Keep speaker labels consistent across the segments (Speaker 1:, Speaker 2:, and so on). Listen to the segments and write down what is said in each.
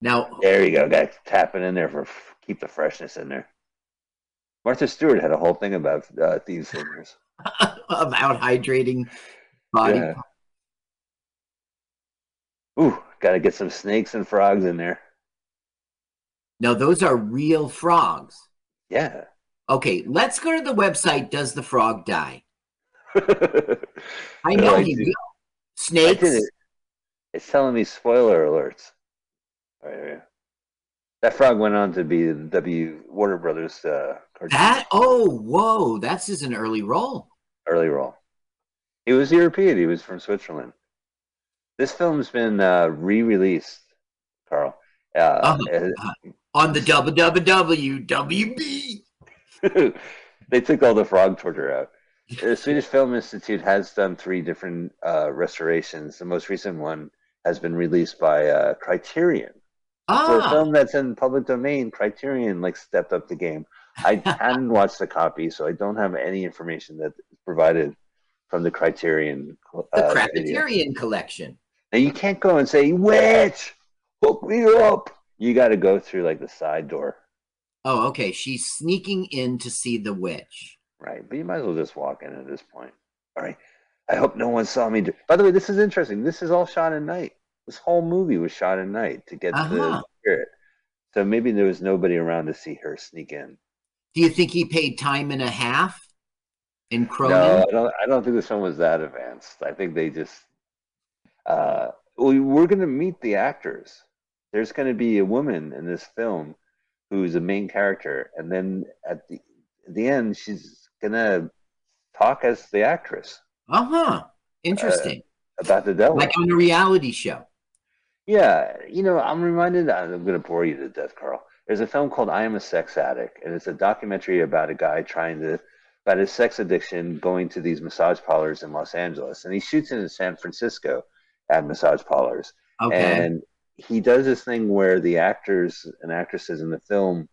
Speaker 1: Now,
Speaker 2: There you go. guys. tapping in there for keep the freshness in there. Martha Stewart had a whole thing about uh, theme singers.
Speaker 1: about hydrating body.
Speaker 2: Yeah. Ooh, got to get some snakes and frogs in there.
Speaker 1: Now, those are real frogs.
Speaker 2: Yeah.
Speaker 1: Okay, let's go to the website. Does the frog die? I know
Speaker 2: like
Speaker 1: he
Speaker 2: to-
Speaker 1: will.
Speaker 2: I
Speaker 1: Snakes.
Speaker 2: did it. It's telling me spoiler alerts. Right here. That frog went on to be the W Warner Brothers uh, cartoon
Speaker 1: That oh whoa, that's just an early role.
Speaker 2: early role. He was European. He was from Switzerland. This film's been uh, re-released, Carl. Uh,
Speaker 1: On the WWW
Speaker 2: they took all the frog torture out. The Swedish Film Institute has done three different uh, restorations. The most recent one has been released by uh, Criterion. For a
Speaker 1: Ah,
Speaker 2: film that's in public domain, Criterion like stepped up the game. I hadn't watched the copy, so I don't have any information that is provided from the Criterion.
Speaker 1: the
Speaker 2: Uh, video.
Speaker 1: Criterion collection.
Speaker 2: Now you can't go and say, "Witch, hook me up." You got to go through like the side door,
Speaker 1: Oh, okay. She's sneaking in to see the witch.
Speaker 2: right? But you might as well just walk in at this point. All right. I hope no one saw me. Do- By the way, this is interesting. This is all shot at night. This whole movie was shot at night to get
Speaker 1: Uh-huh.
Speaker 2: the spirit. So maybe there was nobody around to see her sneak in.
Speaker 1: Do you think he paid time and a half in
Speaker 2: No, I don't. I don't think this film was that advanced. I think they just. Uh, we, we're going to meet the actors. There's going to be a woman in this film who's a main character, and then at the at the end, she's going to talk as the actress
Speaker 1: Uh huh. Interesting.
Speaker 2: about the devil.
Speaker 1: like on a reality show.
Speaker 2: Yeah, you know, I'm reminded. I'm going to bore you to death, Carl. There's a film called "I Am a Sex Addict," and it's a documentary about a guy trying to about his sex addiction, going to these massage parlors in Los Angeles, and he shoots in San Francisco at massage parlors,
Speaker 1: Okay.
Speaker 2: and he does this thing where the actors and actresses in the film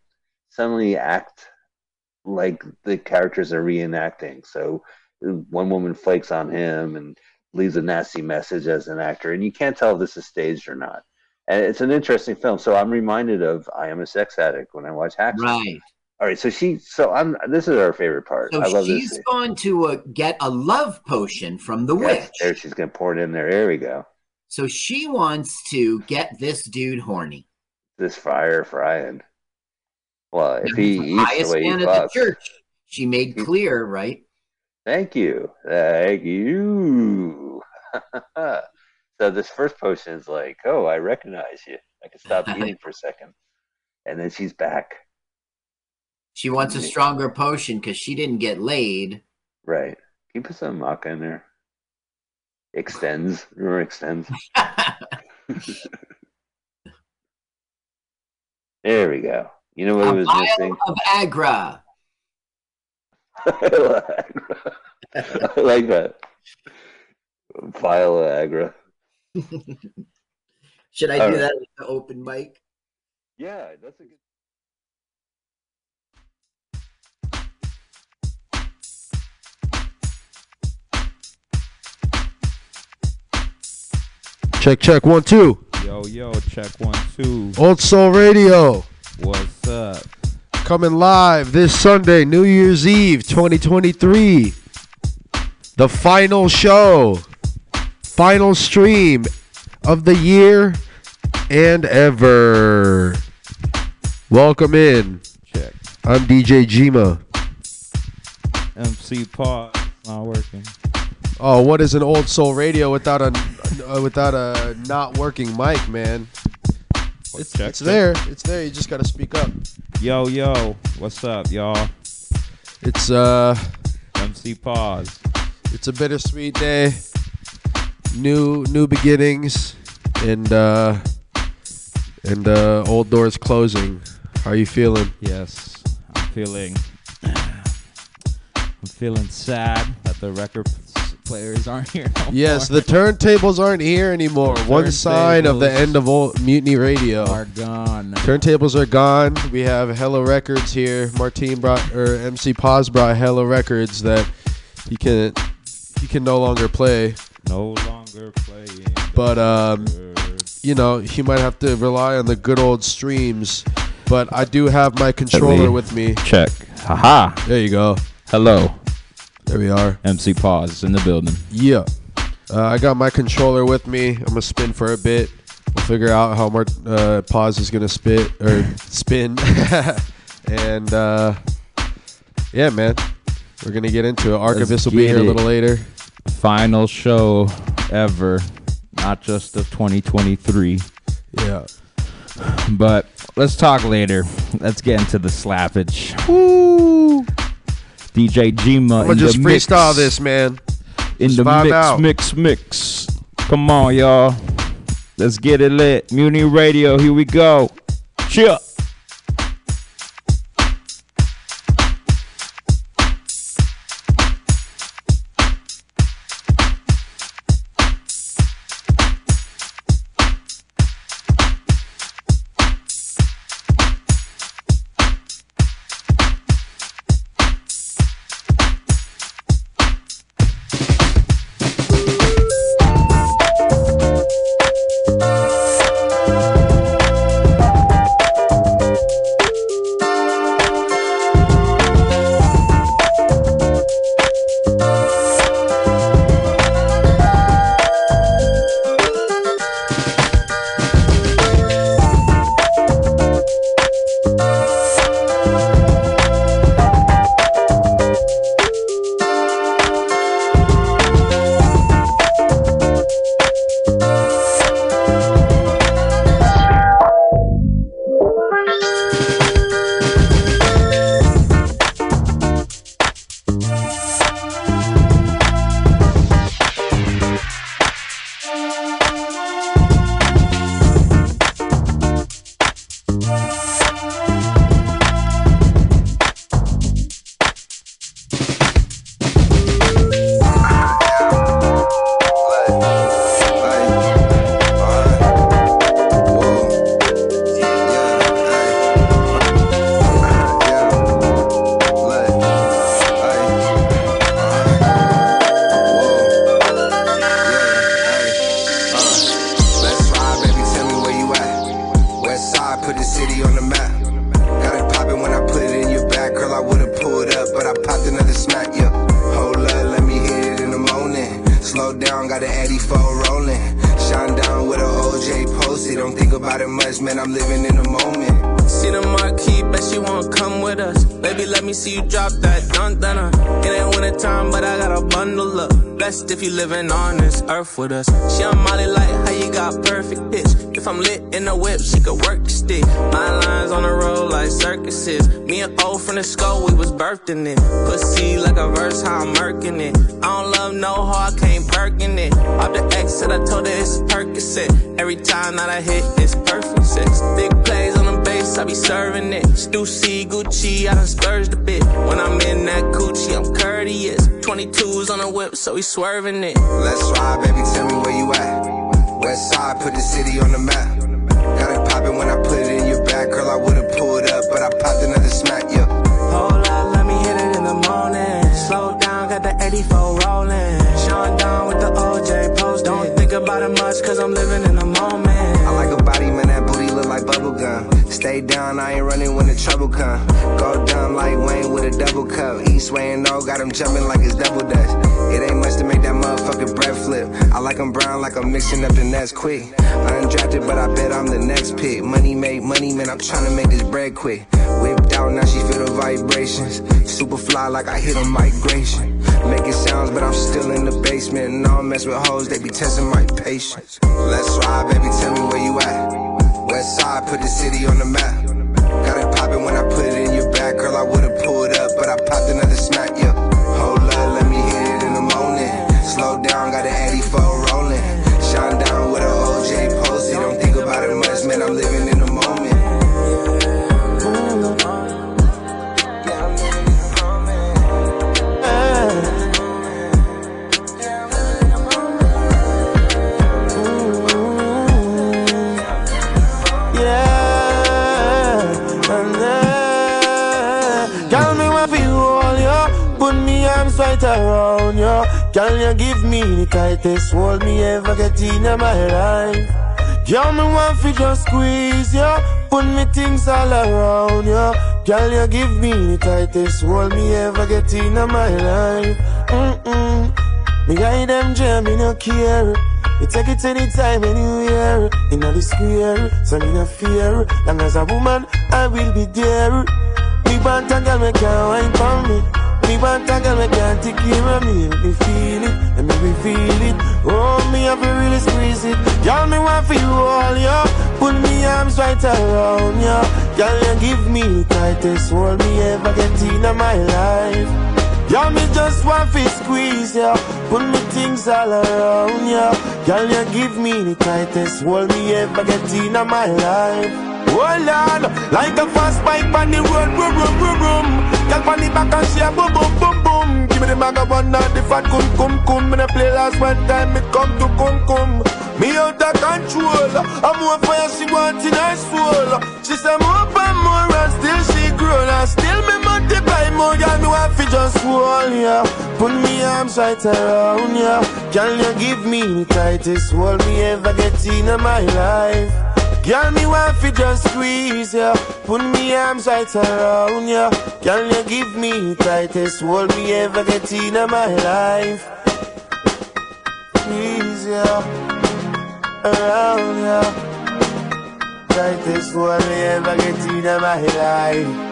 Speaker 2: suddenly act like the characters are reenacting. So one woman flakes on him and leaves a nasty message as an actor, and you can't tell if this is staged or not. And it's an interesting film. So I'm reminded of I Am a Sex Addict when I watch Häxan.
Speaker 1: right.
Speaker 2: All right, so she, so I'm. This is our favorite part.
Speaker 1: So
Speaker 2: I love
Speaker 1: she's
Speaker 2: this.
Speaker 1: going to uh, get a love potion from the
Speaker 2: Yes,
Speaker 1: witch.
Speaker 2: there, she's gonna pour it in there. There we go.
Speaker 1: So she wants to get this dude horny.
Speaker 2: This fire frying. Well, if he eats the way he
Speaker 1: man of the
Speaker 2: fucks.
Speaker 1: church. She made clear, right?
Speaker 2: Thank you. Thank you. so this first potion is like, oh, I recognize you. I can stop eating for a second. And then she's back.
Speaker 1: She wants a stronger potion because she didn't get laid.
Speaker 2: Right. Can you put some maca in there? ExtenZe. Remember ExtenZe? There we go. You know what
Speaker 1: a
Speaker 2: was missing?
Speaker 1: of Agra.
Speaker 2: I like that. Vial of
Speaker 1: Should I
Speaker 2: All
Speaker 1: do
Speaker 2: right.
Speaker 1: that at the open mic?
Speaker 2: Yeah, that's a good.
Speaker 3: Check, check, one, two.
Speaker 4: Yo, yo, check one, two.
Speaker 3: Old Soul Radio
Speaker 4: What's up?
Speaker 3: Coming live this Sunday, New Year's Eve 2023. The final show, final stream of the year and ever. Welcome in.
Speaker 4: Check.
Speaker 3: I'm DJ Jima.
Speaker 4: MC pause. Not working.
Speaker 3: Oh, what is an Old Soul Radio without a uh, without a not working mic, man? It's,
Speaker 4: Check,
Speaker 3: it's there. It's there. You just got to speak up.
Speaker 4: Yo, yo, what's up, y'all?
Speaker 3: It's uh
Speaker 4: MC pause.
Speaker 3: it's a bittersweet day. New new beginnings and uh and uh old doors closing. How are you feeling?
Speaker 4: Yes, I'm feeling. I'm feeling sad that the record players aren't here. No
Speaker 3: Yes,
Speaker 4: more.
Speaker 3: the turntables aren't here anymore.
Speaker 4: The
Speaker 3: One sign of the end of old Mutiny Radio.
Speaker 4: are gone.
Speaker 3: Turntables are gone. We have Hello Records here. Martine brought or MC Paz brought Hello Records that he can he can no longer play.
Speaker 4: No longer playing.
Speaker 3: But, um, you know, he might have to rely on the good old streams. But I do have my controller with me.
Speaker 4: Check. Haha.
Speaker 3: There you go.
Speaker 4: Hello.
Speaker 3: There we are.
Speaker 4: MC Pause in the building.
Speaker 3: Yeah. Uh, I got my controller with me. I'm gonna spin for a bit. We'll figure out how much uh, pause is gonna spit or spin. and uh, yeah, man, we're gonna get into it. Archivist will be here a little later.
Speaker 4: Final show ever. Not just of 2023.
Speaker 3: Yeah.
Speaker 4: But let's talk later. Let's get into the slappage. Woo! DJ Jima
Speaker 3: I'm gonna just
Speaker 4: the mix.
Speaker 3: this, man.
Speaker 4: in
Speaker 3: Just
Speaker 4: the mix,
Speaker 3: out.
Speaker 4: mix, mix. Come on, y'all. Let's get it lit. Mutiny Radio, here we go. Chill.
Speaker 5: City on the map. Got it poppin' when I put it in your back, girl. I would've pulled up, but I popped another smack, yeah. Hold up, let me hit it in the morning. Slow down, got an Eddie 4 rolling. Shine down with a OJ posted. Don't think about it much, man. I'm living in the moment.
Speaker 6: See the marquee, bet she won't come with us. Baby, let me see you drop that dun dun dun. It ain't winter time, but I got a bundle up. Blessed if you living on this earth with us. She on Molly like how you got perfect pitch. If I'm lit in the whip, she could work the stick. My lines on the road like circuses. Me and O from the skull, we was birthed in it. Pussy like a verse, how I'm murking it. I don't love no I can't perkin it. Off the exit, I told her it's Percocet. Every time that I hit, it's perfect sex. Big plays on the bass, I be serving it. Stussy, Gucci, I done splurged a bit. When I'm in that Gucci, I'm courteous. 22s on the whip, so we swerving it.
Speaker 5: Let's ride, baby, tell me where you at. West side, put the city on the map. Got it poppin' when I put it in your back, girl. I would've pulled up, but I popped another smack, yeah.
Speaker 6: Hold up, let me hit it in the morning. Slow down, got the 84 rolling. Sean down with the OJ post. Don't think about it much, cause I'm living in the moment.
Speaker 5: I like a body, man, that booty look like bubblegum. Stay down, I ain't running when the trouble come. Go dumb like Wayne with a double cup. East swaying no, got him jumping like it's double dutch. It ain't much to make that motherfucking breath flip. I like like 'em brown like I'm mixing up the nets quick. Undrafted, but I bet I'm the next pick. Money made money, man, I'm trying to make this bread quick. Whipped out, now she feel the vibrations. Super fly like I hit on migration. Making sounds, but I'm still in the basement. And I don't mess with hoes, they be testing my patience. Let's ride, baby, tell me where you at. West side, put the city on the map. Got it poppin' when I put it in your back, girl. I would've pulled up, but I popped another smack, yeah. Hold up, let me hit it in the morning. Slow down, got an Eddie 4 rolling. Shine down with a OJ posted. Don't think about it much, man. I'm living
Speaker 7: you. Girl, you give me the tightest hold me ever get in my life. Girl, me want fi just squeeze ya, put me things all around ya. Girl, you give me the tightest hold me ever get in my life. Mm-mm. Me guide them jam, me no care. Me take it anytime, anywhere. In the square, so me no fear. Long as a woman, I will be there. Want a girl, me can't wine for me. Me want a girl, me can't take care of me. Let me feel it, let me feel it. Oh, me have to really squeeze it. Girl, me want for you all, yo. Put me arms right around you. Girl, you give me the tightest hold me ever get in my life. Girl, me just want to squeeze ya, put me things all around ya. Girl, you give me the tightest hold me ever get in my life. Oh Lord, like a fast bike on the road, boom, boom, boom, boom. Girl, on the back and she a boom, boom, boom, boom. Give me the of one, not the fat cum, cum, cum. Me play last one time, me come to cum, cum. Me out of control, I'm more fire, she want in her soul. She say more and more, and still she grown, and still me multiply more. Girl, me want fi just hold ya, put me arms right around ya. Can you give me the tightest hold me ever get in my life? Girl, me want fi just squeeze ya, put me arms right around ya. Can you give me tightest hold me ever get in my life? Squeeze ya, around ya. Tightest hold me ever get in my life.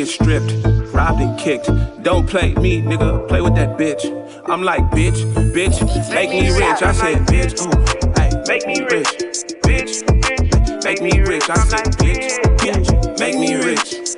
Speaker 5: Get
Speaker 8: stripped, robbed and kicked. Don't play me, nigga, play with that bitch. I'm like, bitch, bitch, make me rich. I said, bitch, ooh, hey, make me rich, bitch, make me rich. I said, bitch, bitch, make me rich.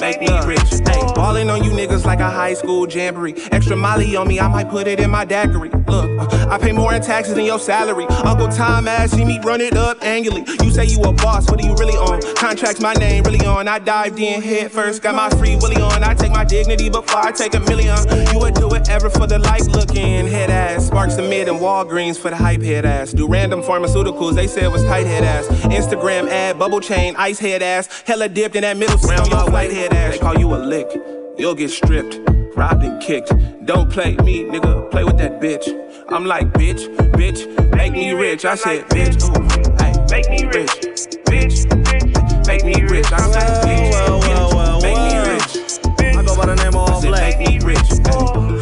Speaker 8: Make me rich. Hey, ballin' on you niggas like a high school jamboree. Extra molly on me, I might put it in my daiquiri. Look, uh, I pay more in taxes than your salary. Uncle Tom ass, see me run it up annually. You say you a boss, what are you really on? Contracts my name really on. I dived in head first, got my free willy on. I take my dignity before I take a million. You would do it ever for the light looking head ass. Sparks the mid and Walgreens for the hype head ass. Do random pharmaceuticals, they said was tight head ass. Instagram ad, bubble chain, ice head ass. Hella dipped in that middle round, your white head ass. They call you a lick, you'll get stripped. Robbed and kicked. Don't play me, nigga. Play with that bitch. I'm like, bitch, bitch, make me rich. I said, bitch, ooh, hey, make me rich, bitch, make me rich. I said, bitch, make me rich.
Speaker 9: I go by the name of All Black.
Speaker 8: make me rich.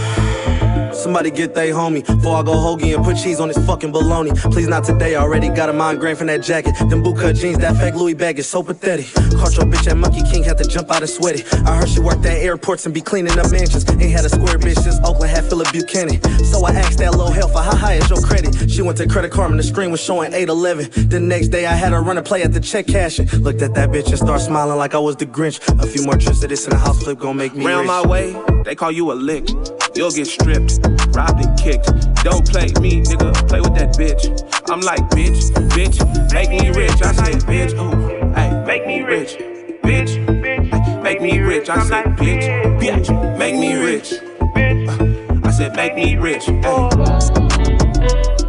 Speaker 9: Somebody get they homie before I go hoagie and put cheese on this fucking bologna. Please not today, I already got a mind grain from that jacket. Them bootcut jeans, that fake Louis bag is so pathetic. Caught your bitch at Monkey King, had to jump out and sweat it. I heard she worked at airports and be cleaning up mansions. Ain't had a square bitch since Oakland had Phillip Buchanon. So I asked that little helper, how high is your credit? She went to Credit Karma, and the screen was showing 811. The next day I had her run a play at the check cashing. Looked at that bitch and started smiling like I was the Grinch. A few more trips to this and the house flip gon' make me
Speaker 8: Round
Speaker 9: rich.
Speaker 8: my way, they call you a lick. You'll get stripped, robbed and kicked. Don't play me, nigga. Play with that bitch. I'm like, bitch, bitch, make me rich. I said, bitch, ooh, hey, make me rich, bitch, make me rich. I said, bitch, bitch, make me rich. Uh, I said, make me rich. Hey.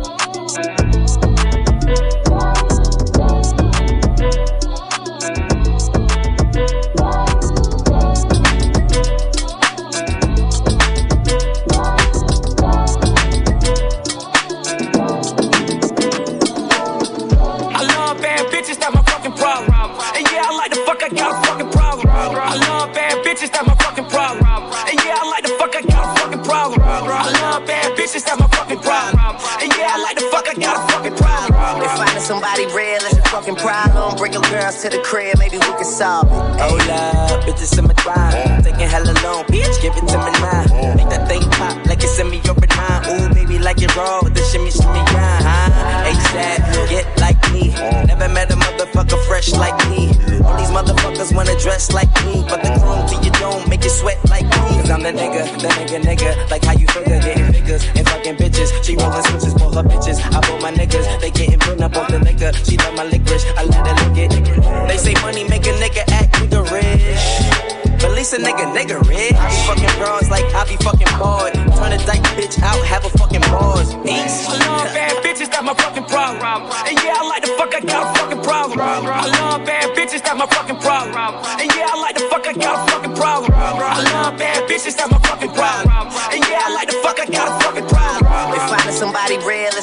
Speaker 10: I like the fuck, I got a fucking problem.
Speaker 11: If finding somebody real is fucking problem, bring your girls to the crib, maybe we can solve it.
Speaker 12: Hold up, bitches in my drive. Taking hella long, bitch, give it to me now. Make that thing pop like it's in me over nine. Ooh, baby, like it raw with the shimmy, shimmy, yeah, huh? ASAP, get like me. Never met a motherfucker fresh like me. All these motherfuckers wanna dress like me, but the chrome to your dome make you sweat like me. Cause I'm the nigga, the nigga, nigga. Like how you figure, getting figures and fucking bitches. She rolling switches for her bitches. I bought my niggas, they getting burned up off the liquor. She love my licorice, I let her lick it. They say money make a nigga act nigga rich. But at least a nigga, nigga rich. I be fucking bras like I be fucking bored. Turn a dyke bitch out, have a fucking bars. Peace.
Speaker 10: I love bad bitches, that's my fucking problem. And yeah, I like the fuck, I got a fucking problem. I love bad bitches, that's my fucking problem. And yeah, I like the fuck, I got a fucking problem. I love bad bitches, that's my fucking problem. And yeah, I like the fuck, I got a fucking problem.
Speaker 11: If finding somebody real is your fucking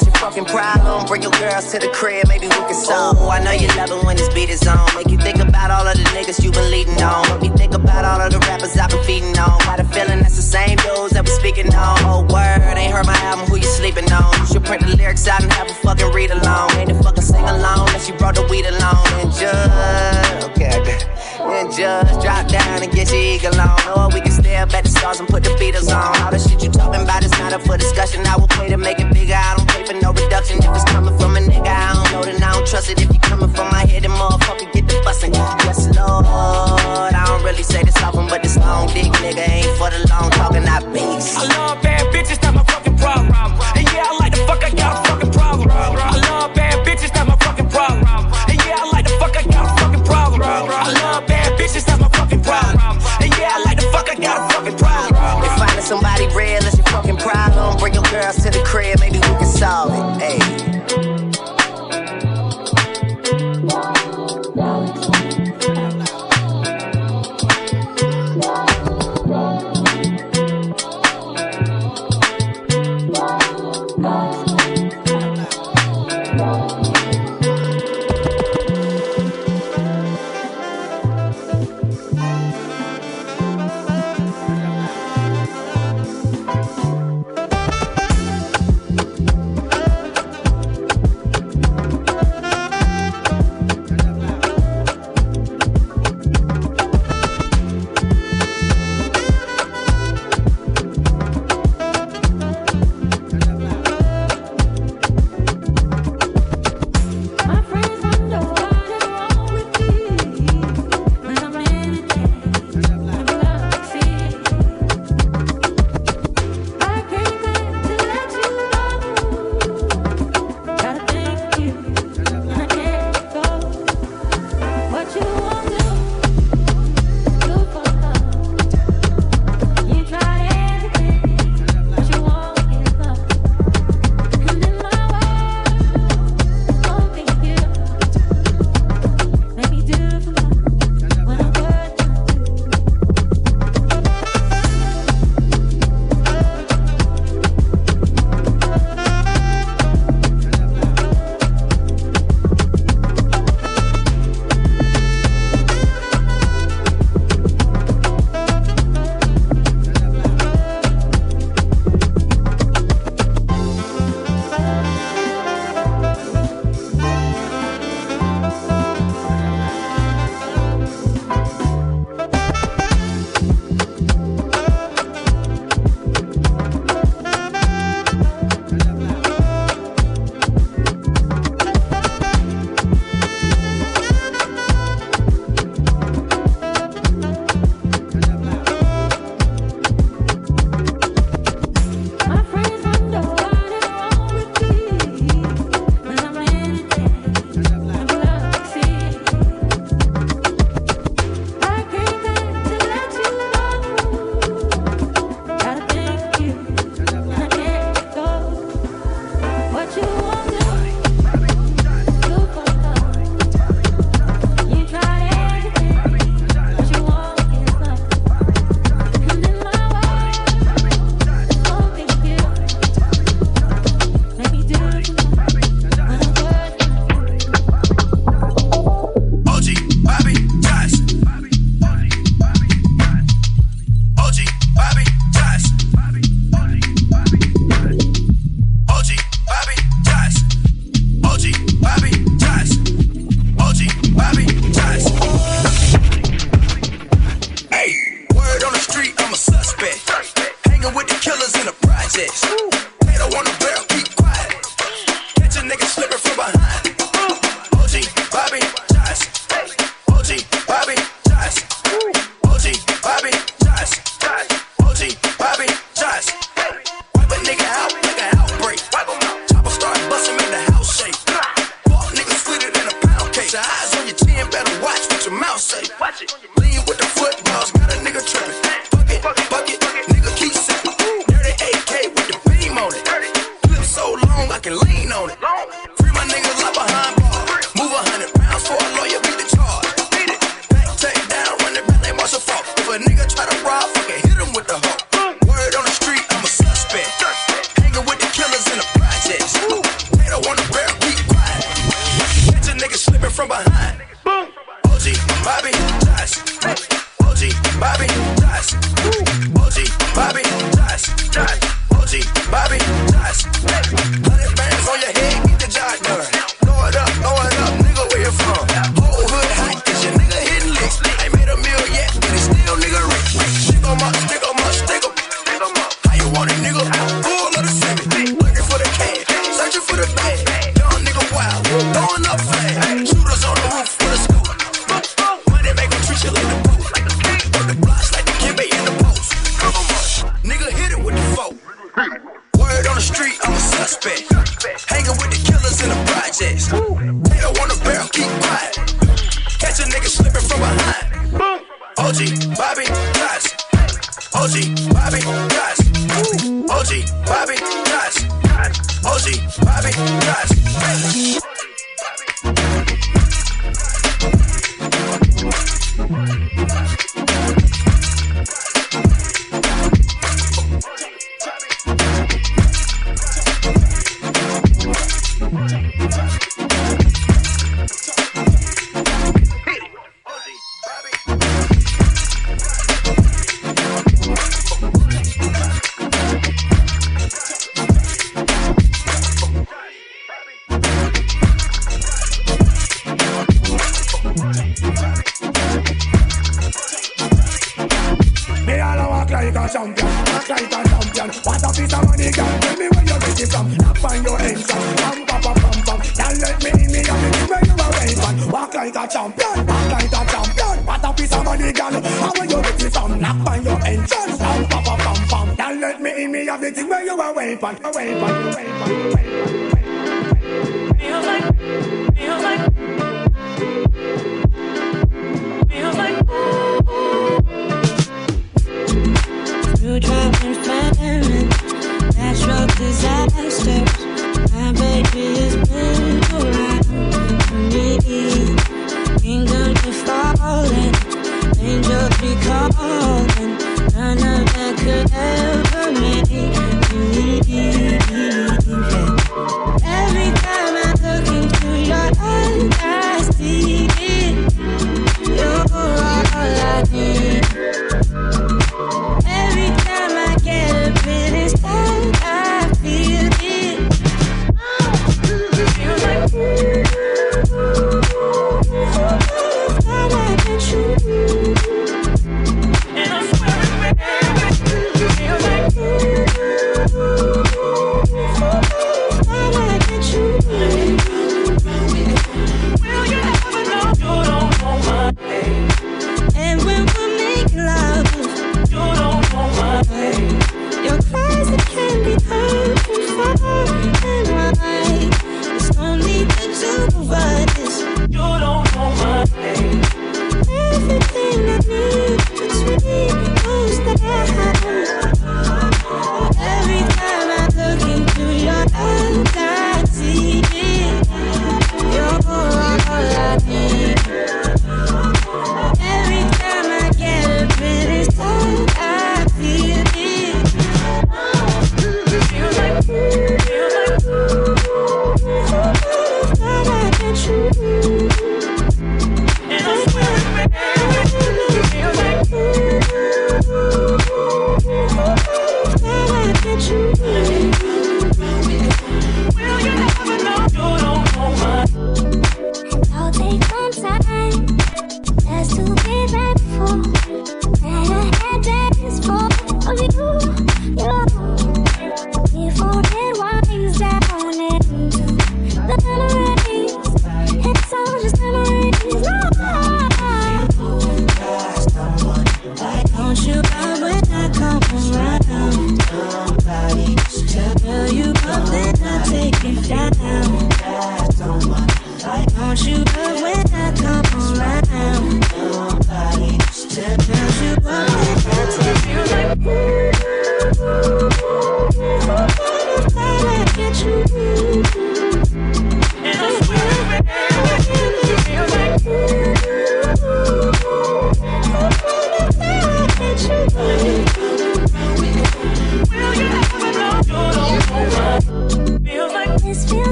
Speaker 11: problem, bring your girls to the crib, maybe we can solve
Speaker 12: I know you love it when this beat is on. Make you think about all of the niggas you been leading on. Make me think about all of the rappers I've been feeding on. Got a feeling that's the same dudes that we speaking on. Oh, word, ain't heard my album, who you sleeping on? You should print the lyrics out and have a fucking read along. Ain't a fucking sing along unless you brought the weed along. And just, okay. And just drop down and get your eagle on. Or we can stare up at the stars and put the Beatles on. All the shit you talking about is not up for discussion. I will play to make it bigger. I don't for no reduction. If it's coming from a nigga, I don't know, then I don't trust it. If you coming from my head, then motherfucker get the bustin'. Yes, Lord. I don't really say this often, but this long dick nigga ain't for the long talking, I beats.
Speaker 10: I love bad bitches, that's my fucking problem. And yeah, I like the fuck, I got a fucking problem. I love bad bitches, that's my fucking problem. And yeah, I like the fuck, I got a fucking problem. I love bad bitches, that's my fucking problem. And yeah, I like the fuck, I got a fucking problem.
Speaker 11: If finding somebody real bring your girls to the crib, maybe we can solve
Speaker 13: it.
Speaker 14: Hey.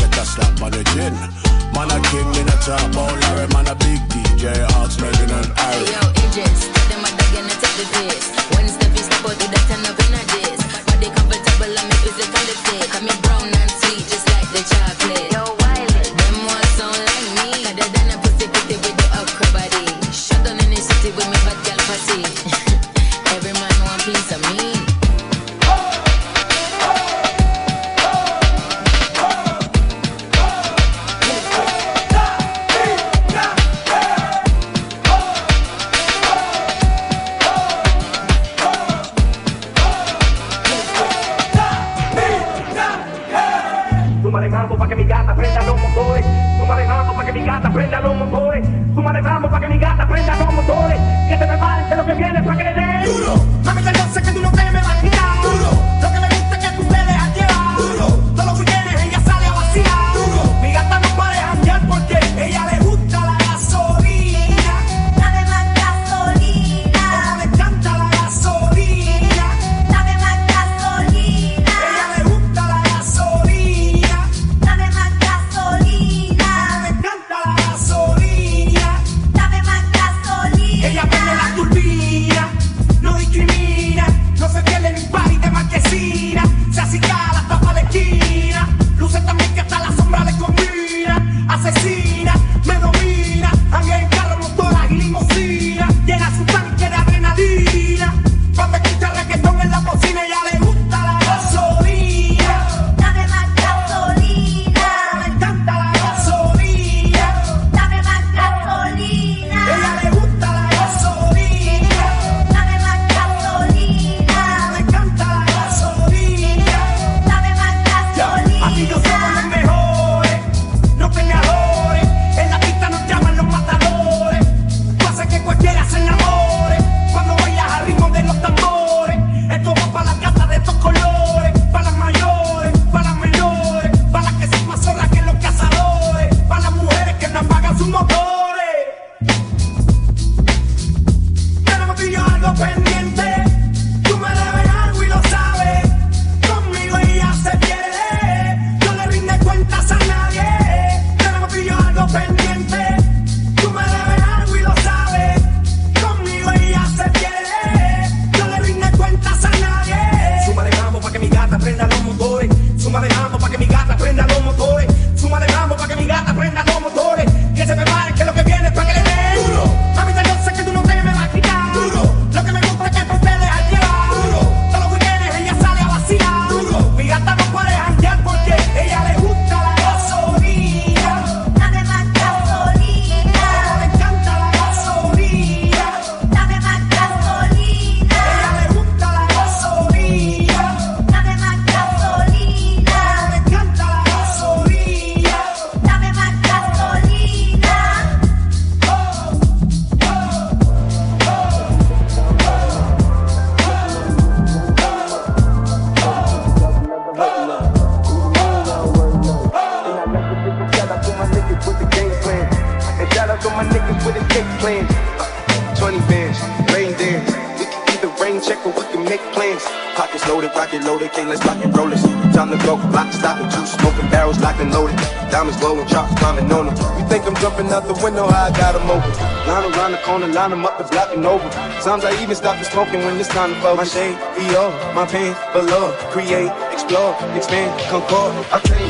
Speaker 15: get a slap on the chin. Man a king in a top, all Larry, man a big DJ, Hawks, Megan and Harry.
Speaker 14: Yo, Egypt, step them a dog and take the piss. One step, you step to do that and up in a diss. And.
Speaker 16: Diamonds glowing, chops climbing on them. You think I'm jumping out the window, I got 'em open. Line around the corner, line line 'em up, the block and over. Sometimes I even stop the smoking when it's time to focus. My shade, EO, my pain, below. Create, explore, expand, concord.
Speaker 17: I came, I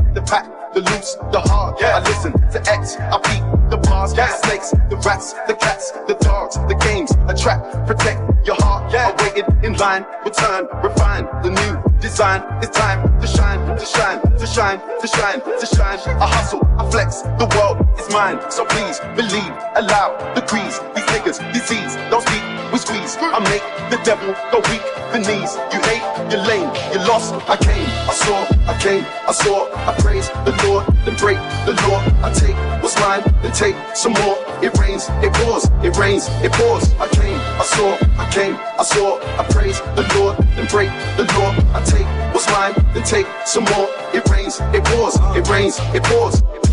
Speaker 17: the pack, the loose, the hard. Yeah. I listen to X, I beat the bars, yeah. the snakes, the rats, the cats, the dogs, the games, attract, protect your heart. Yeah. I waited in line, return, refine the new design. It's time to shine, to shine, to shine, to shine, to shine. I hustle, I flex, the world is mine. So please believe, allow the crease. These niggas, disease, don't speak, we squeeze. I make the devil go weak, the knees. You hate, you're lame, you're lost. I came, I saw, I came, I saw, I praise the Lord, then break the law. I take what's mine, then take some more. It rains, it pours, it rains, it pours. I came, I saw, I came, I saw, I praise the Lord, then break the law. I take what's mine, then take some more. It rains, it pours, it rains, it pours.
Speaker 18: This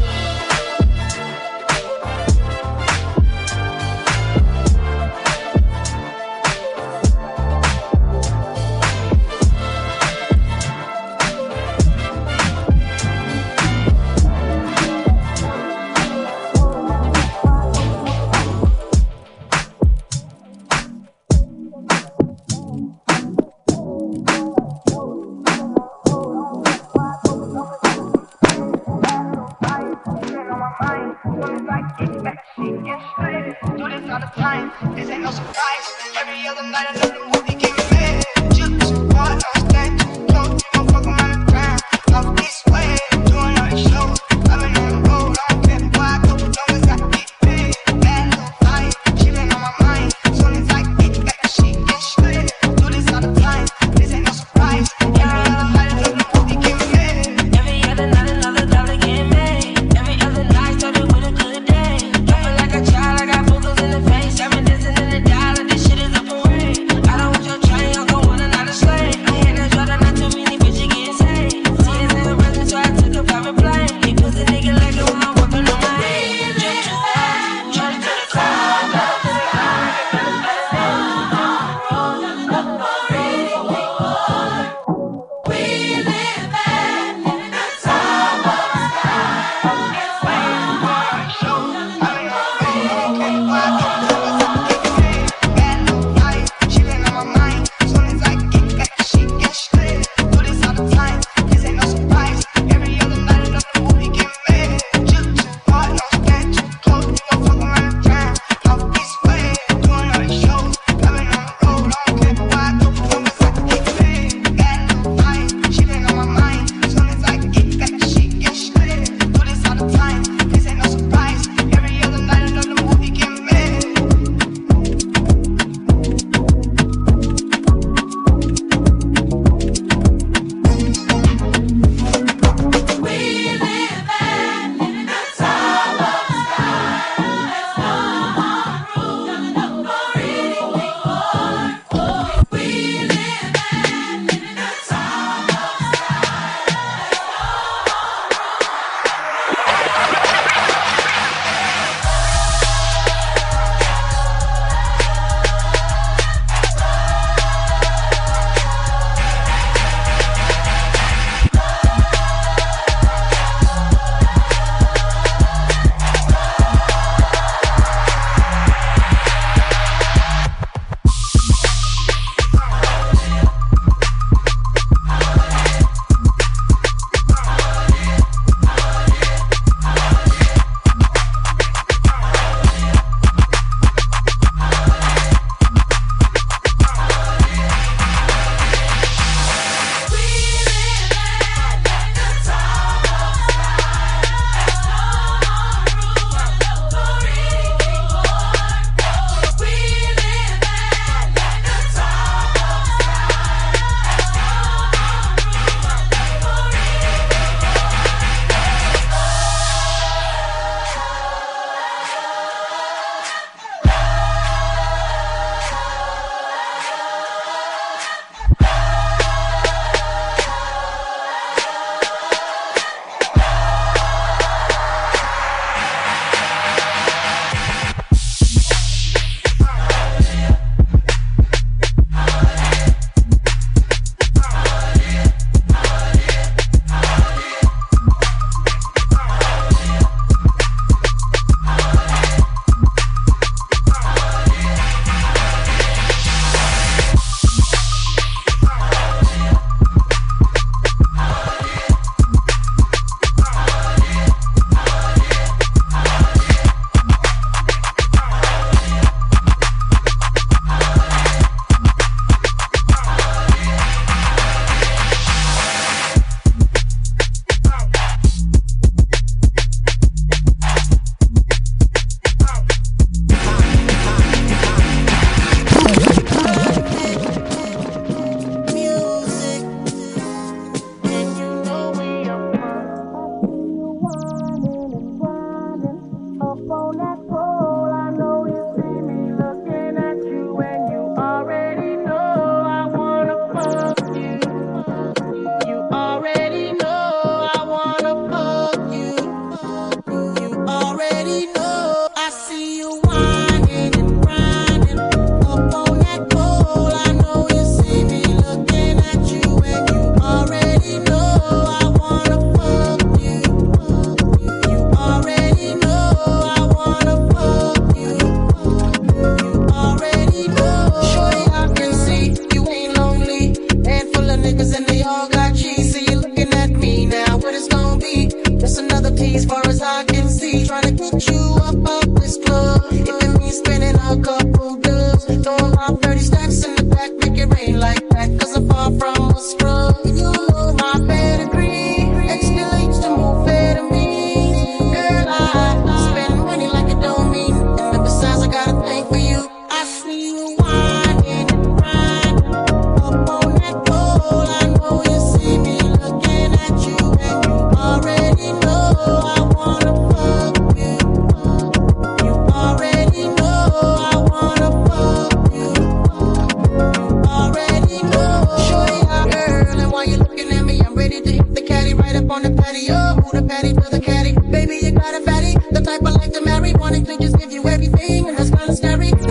Speaker 14: and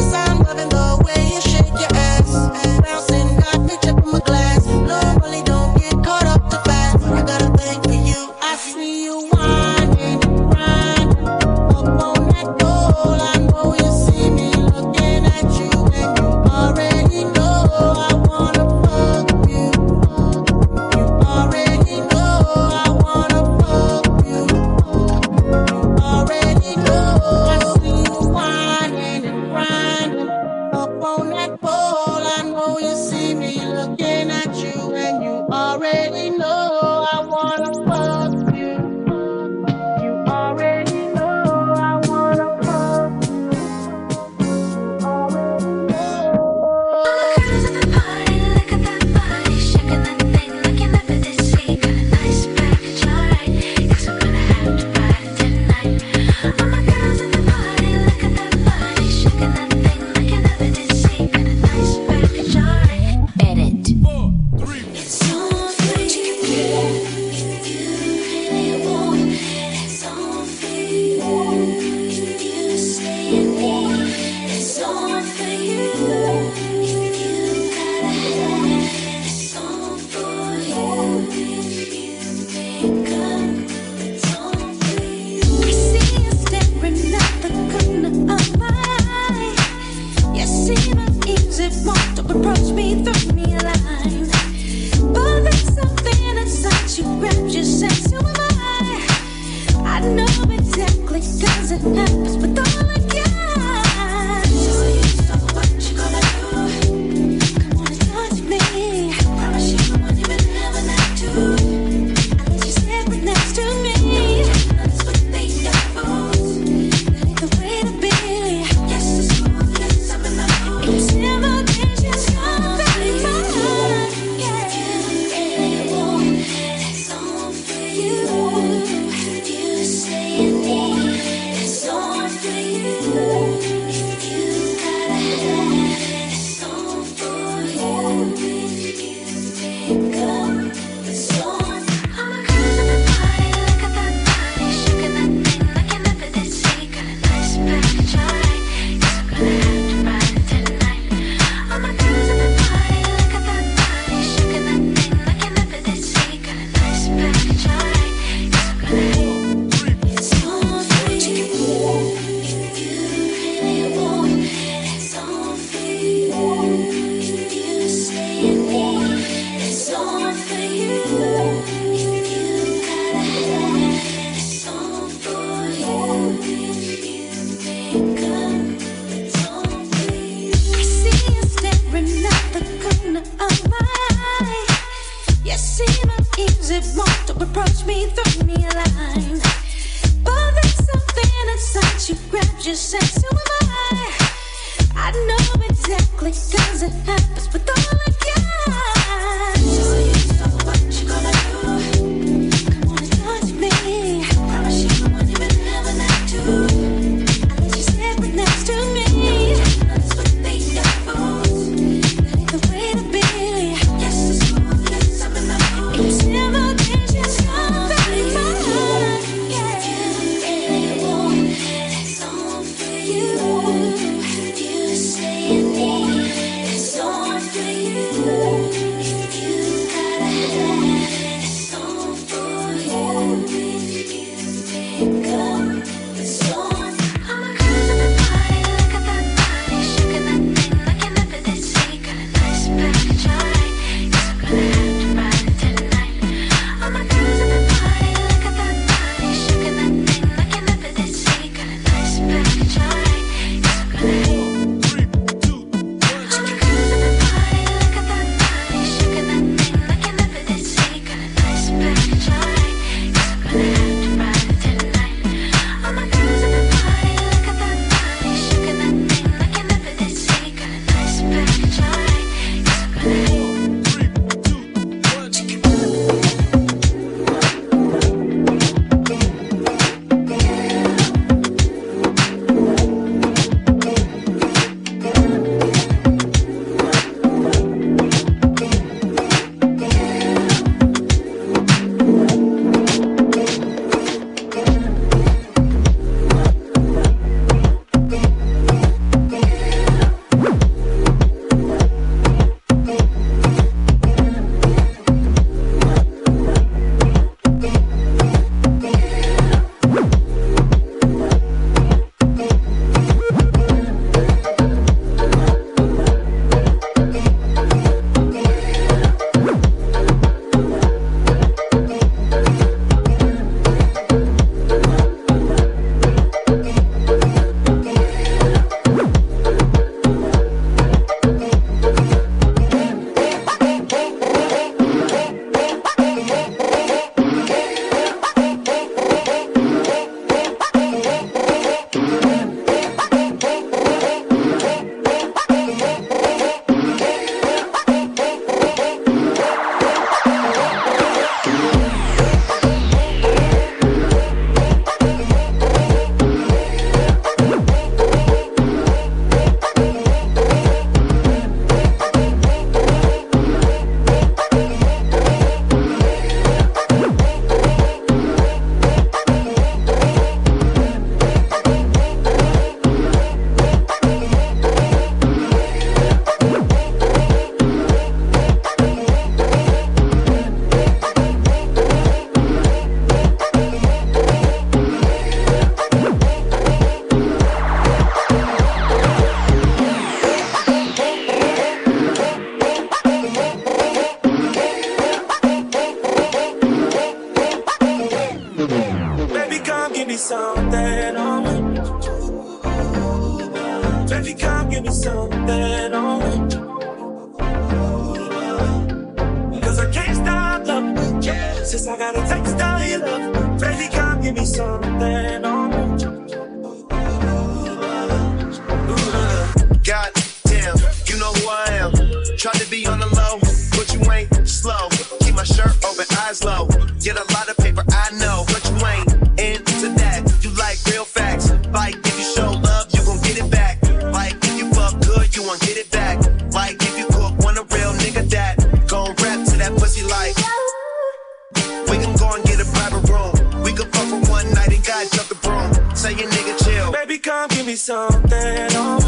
Speaker 14: like
Speaker 13: We can go and get a private room. We can fuck for one night and God drunk the broom. Say your nigga chill.
Speaker 19: Baby, come give me something.
Speaker 20: Oh,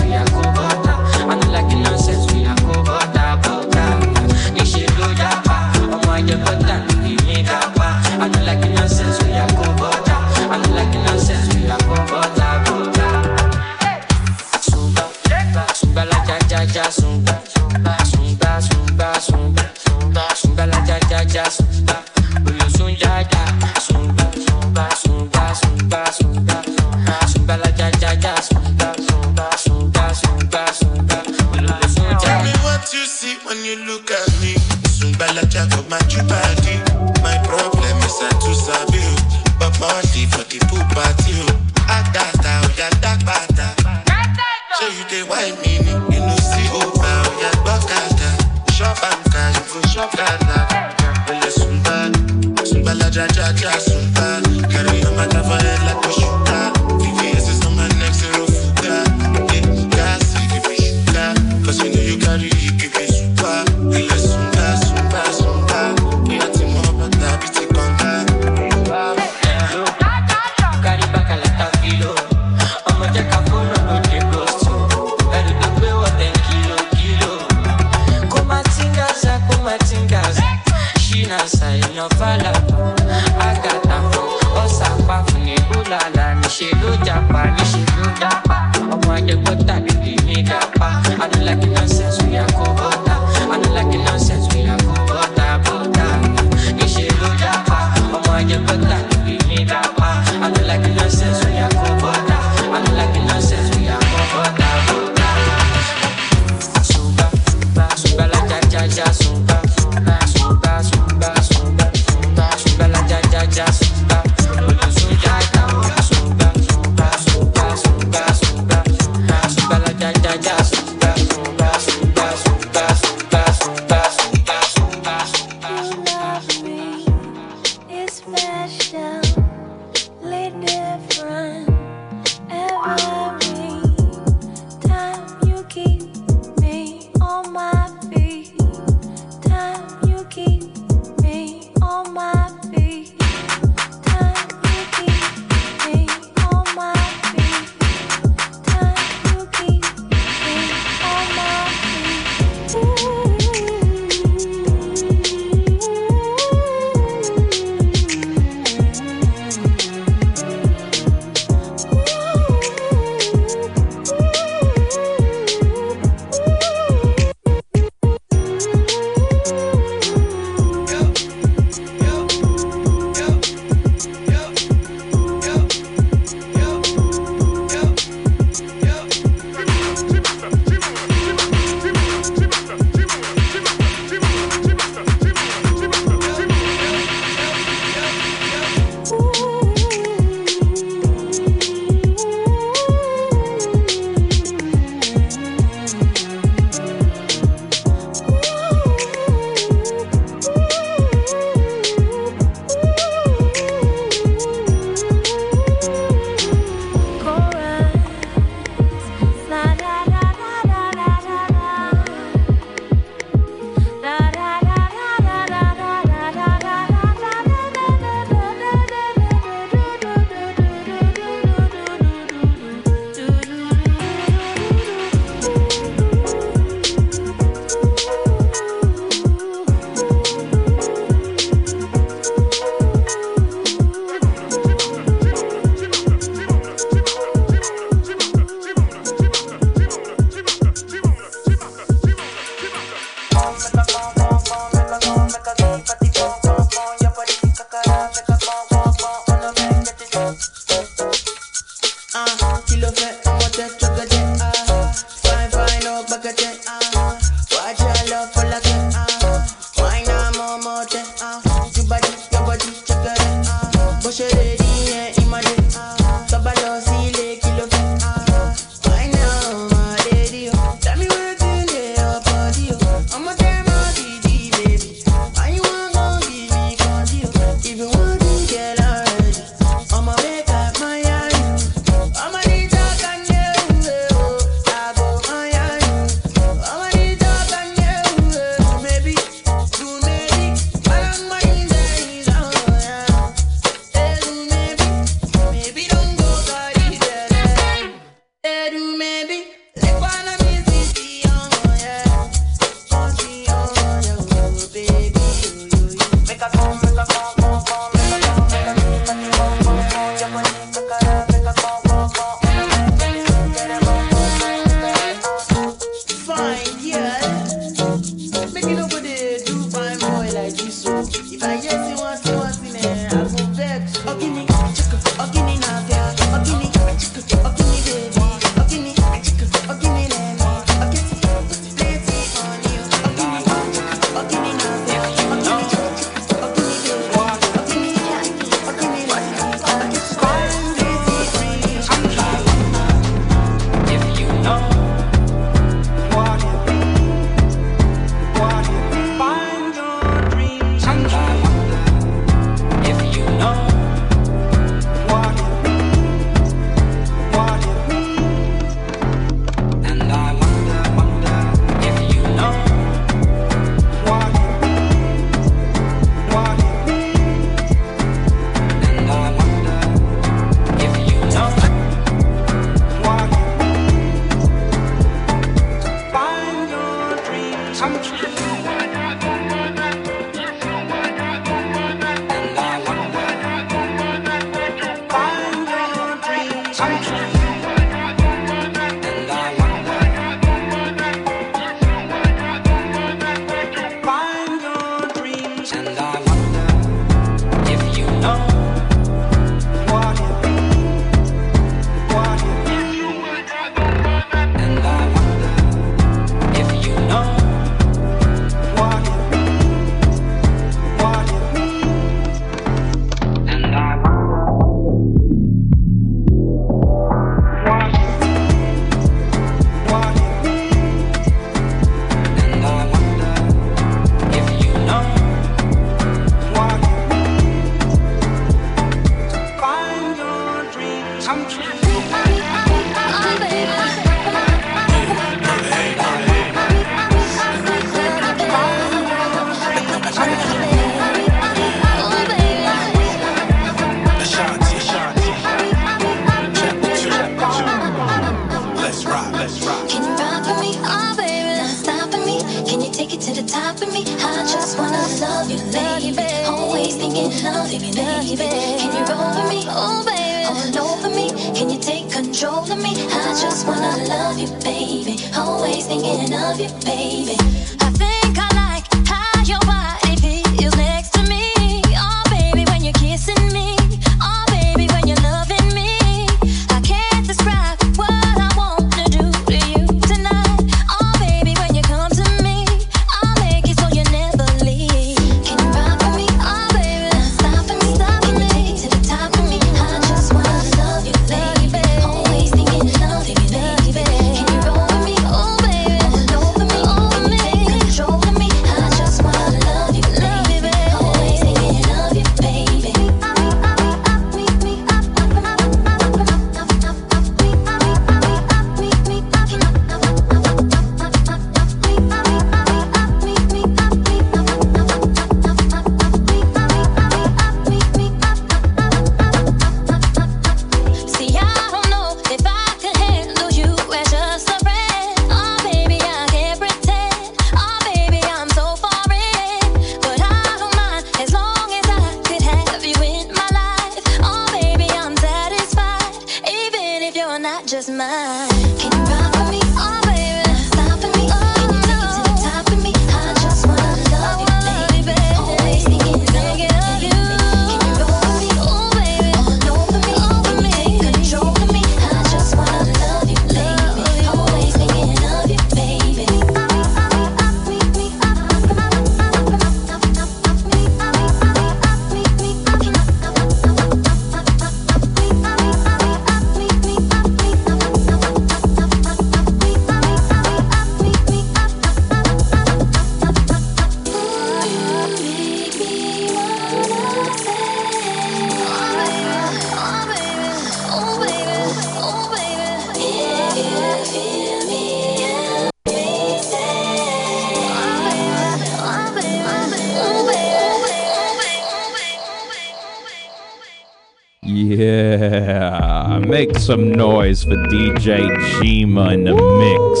Speaker 4: some noise for DJ Jima in the mix.